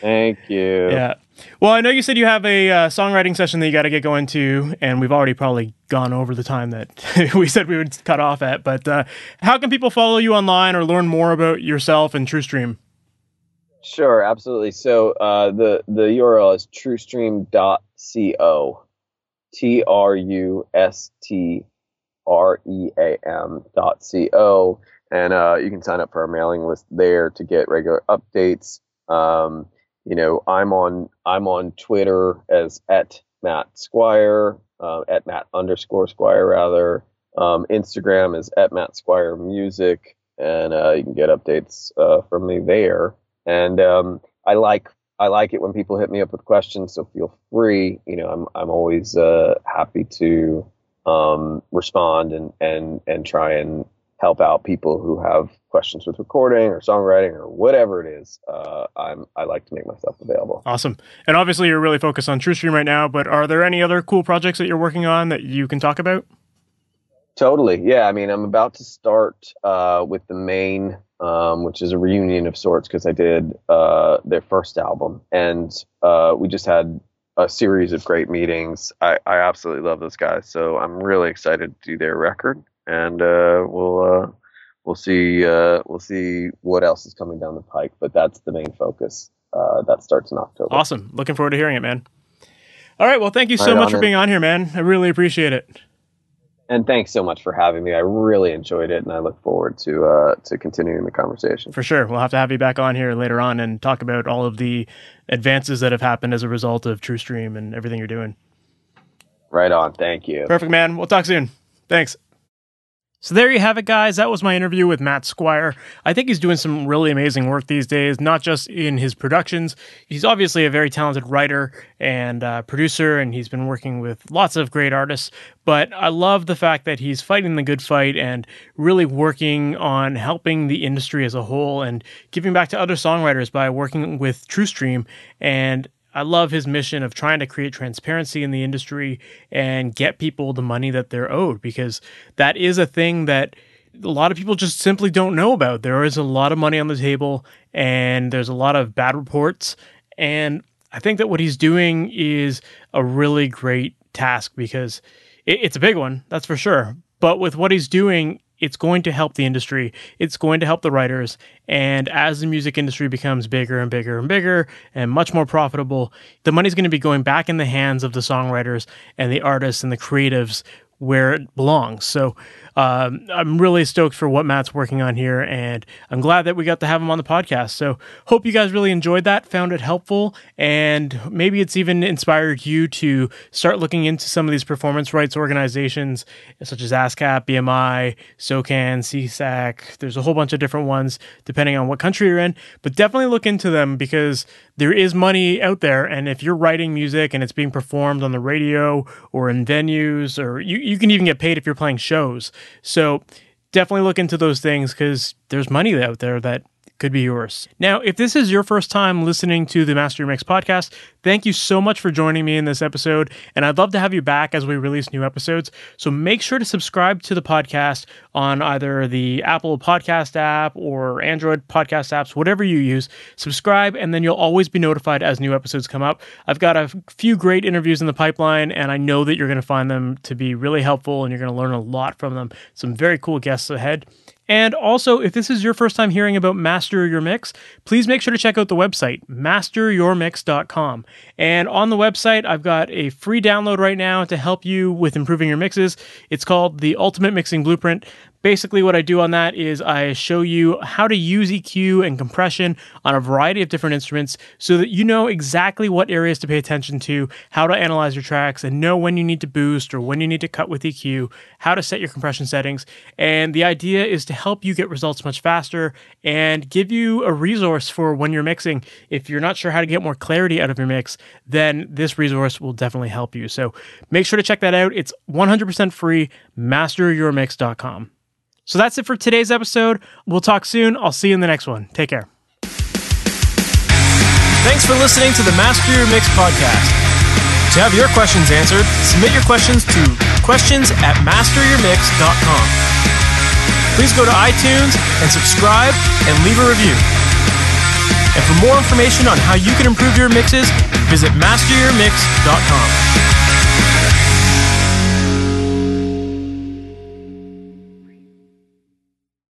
B: Thank you.
A: Yeah. Well, I know you said you have a uh, songwriting session that you got to get going to, and we've already probably gone over the time that we said we would cut off at. But uh, how can people follow you online or learn more about yourself and TrueStream?
B: Sure, absolutely. So uh, the the URL is truestream.co, T R U S T R E A M dot C O, and uh, you can sign up for our mailing list there to get regular updates. Um, you know, I'm on I'm on Twitter as at Matt Squire, uh, at Matt underscore Squire rather. Um, Instagram is at Matt Squire Music, and uh, you can get updates uh, from me there. And um, I like I like it when people hit me up with questions, so feel free. You know, I'm I'm always uh, happy to um, respond and and and try and help out people who have questions with recording or songwriting or whatever it is. Uh, I'm I like to make myself available.
A: Awesome. And obviously, you're really focused on TrueStream right now, but are there any other cool projects that you're working on that you can talk about?
B: Totally. Yeah. I mean, I'm about to start uh, with the Maine, um, which is a reunion of sorts because I did uh, their first album, and uh, we just had a series of great meetings. I, I absolutely love those guys, so I'm really excited to do their record, and uh, we'll uh, we'll see uh, we'll see what else is coming down the pike. But that's the main focus. Uh, that starts in October.
A: Awesome. Looking forward to hearing it, man. All right. Well, thank you so right much for being on here, man. I really appreciate it.
B: And thanks so much for having me. I really enjoyed it, and I look forward to uh, to continuing the conversation.
A: For sure, we'll have to have you back on here later on and talk about all of the advances that have happened as a result of TrueStream and everything you're doing.
B: Right on. Thank you.
A: Perfect, man. We'll talk soon. Thanks. So there you have it, guys. That was my interview with Matt Squire. I think he's doing some really amazing work these days, not just in his productions. He's obviously a very talented writer and uh, producer, and he's been working with lots of great artists. But I love the fact that he's fighting the good fight and really working on helping the industry as a whole and giving back to other songwriters by working with TrueStream and I love his mission of trying to create transparency in the industry and get people the money that they're owed because that is a thing that a lot of people just simply don't know about. There is a lot of money on the table and there's a lot of bad reports. And I think that what he's doing is a really great task because it's a big one, that's for sure. But with what he's doing, it's going to help the industry. It's going to help the writers. And as the music industry becomes bigger and bigger and bigger and much more profitable, the money's going to be going back in the hands of the songwriters and the artists and the creatives where it belongs. So um, I'm really stoked for what Matt's working on here, and I'm glad that we got to have him on the podcast. So hope you guys really enjoyed that, found it helpful, and maybe it's even inspired you to start looking into some of these performance rights organizations such as ASCAP, BMI, SOCAN, SESAC. There's a whole bunch of different ones depending on what country you're in, but definitely look into them because there is money out there, and if you're writing music and it's being performed on the radio or in venues, or you, you can even get paid if you're playing shows. So definitely look into those things because there's money out there that could be yours. Now, if this is your first time listening to the Master Mix podcast, thank you so much for joining me in this episode. And I'd love to have you back as we release new episodes. So make sure to subscribe to the podcast on either the Apple Podcast app or Android podcast apps, whatever you use. Subscribe, and then you'll always be notified as new episodes come up. I've got a few great interviews in the pipeline, and I know that you're going to find them to be really helpful and you're going to learn a lot from them. Some very cool guests ahead. And also, if this is your first time hearing about Master Your Mix, please make sure to check out the website, masteryourmix.com. And on the website, I've got a free download right now to help you with improving your mixes. It's called the Ultimate Mixing Blueprint. Basically, what I do on that is I show you how to use EQ and compression on a variety of different instruments so that you know exactly what areas to pay attention to, how to analyze your tracks, and know when you need to boost or when you need to cut with EQ, how to set your compression settings. And the idea is to help you get results much faster and give you a resource for when you're mixing. If you're not sure how to get more clarity out of your mix, then this resource will definitely help you. So make sure to check that out. It's 100% free, masteryourmix.com. So that's it for today's episode. We'll talk soon. I'll see you in the next one. Take care. Thanks for listening to the Master Your Mix podcast. To have your questions answered, submit your questions to questions at masteryourmix.com. Please go to iTunes and subscribe and leave a review. And for more information on how you can improve your mixes, visit masteryourmix.com.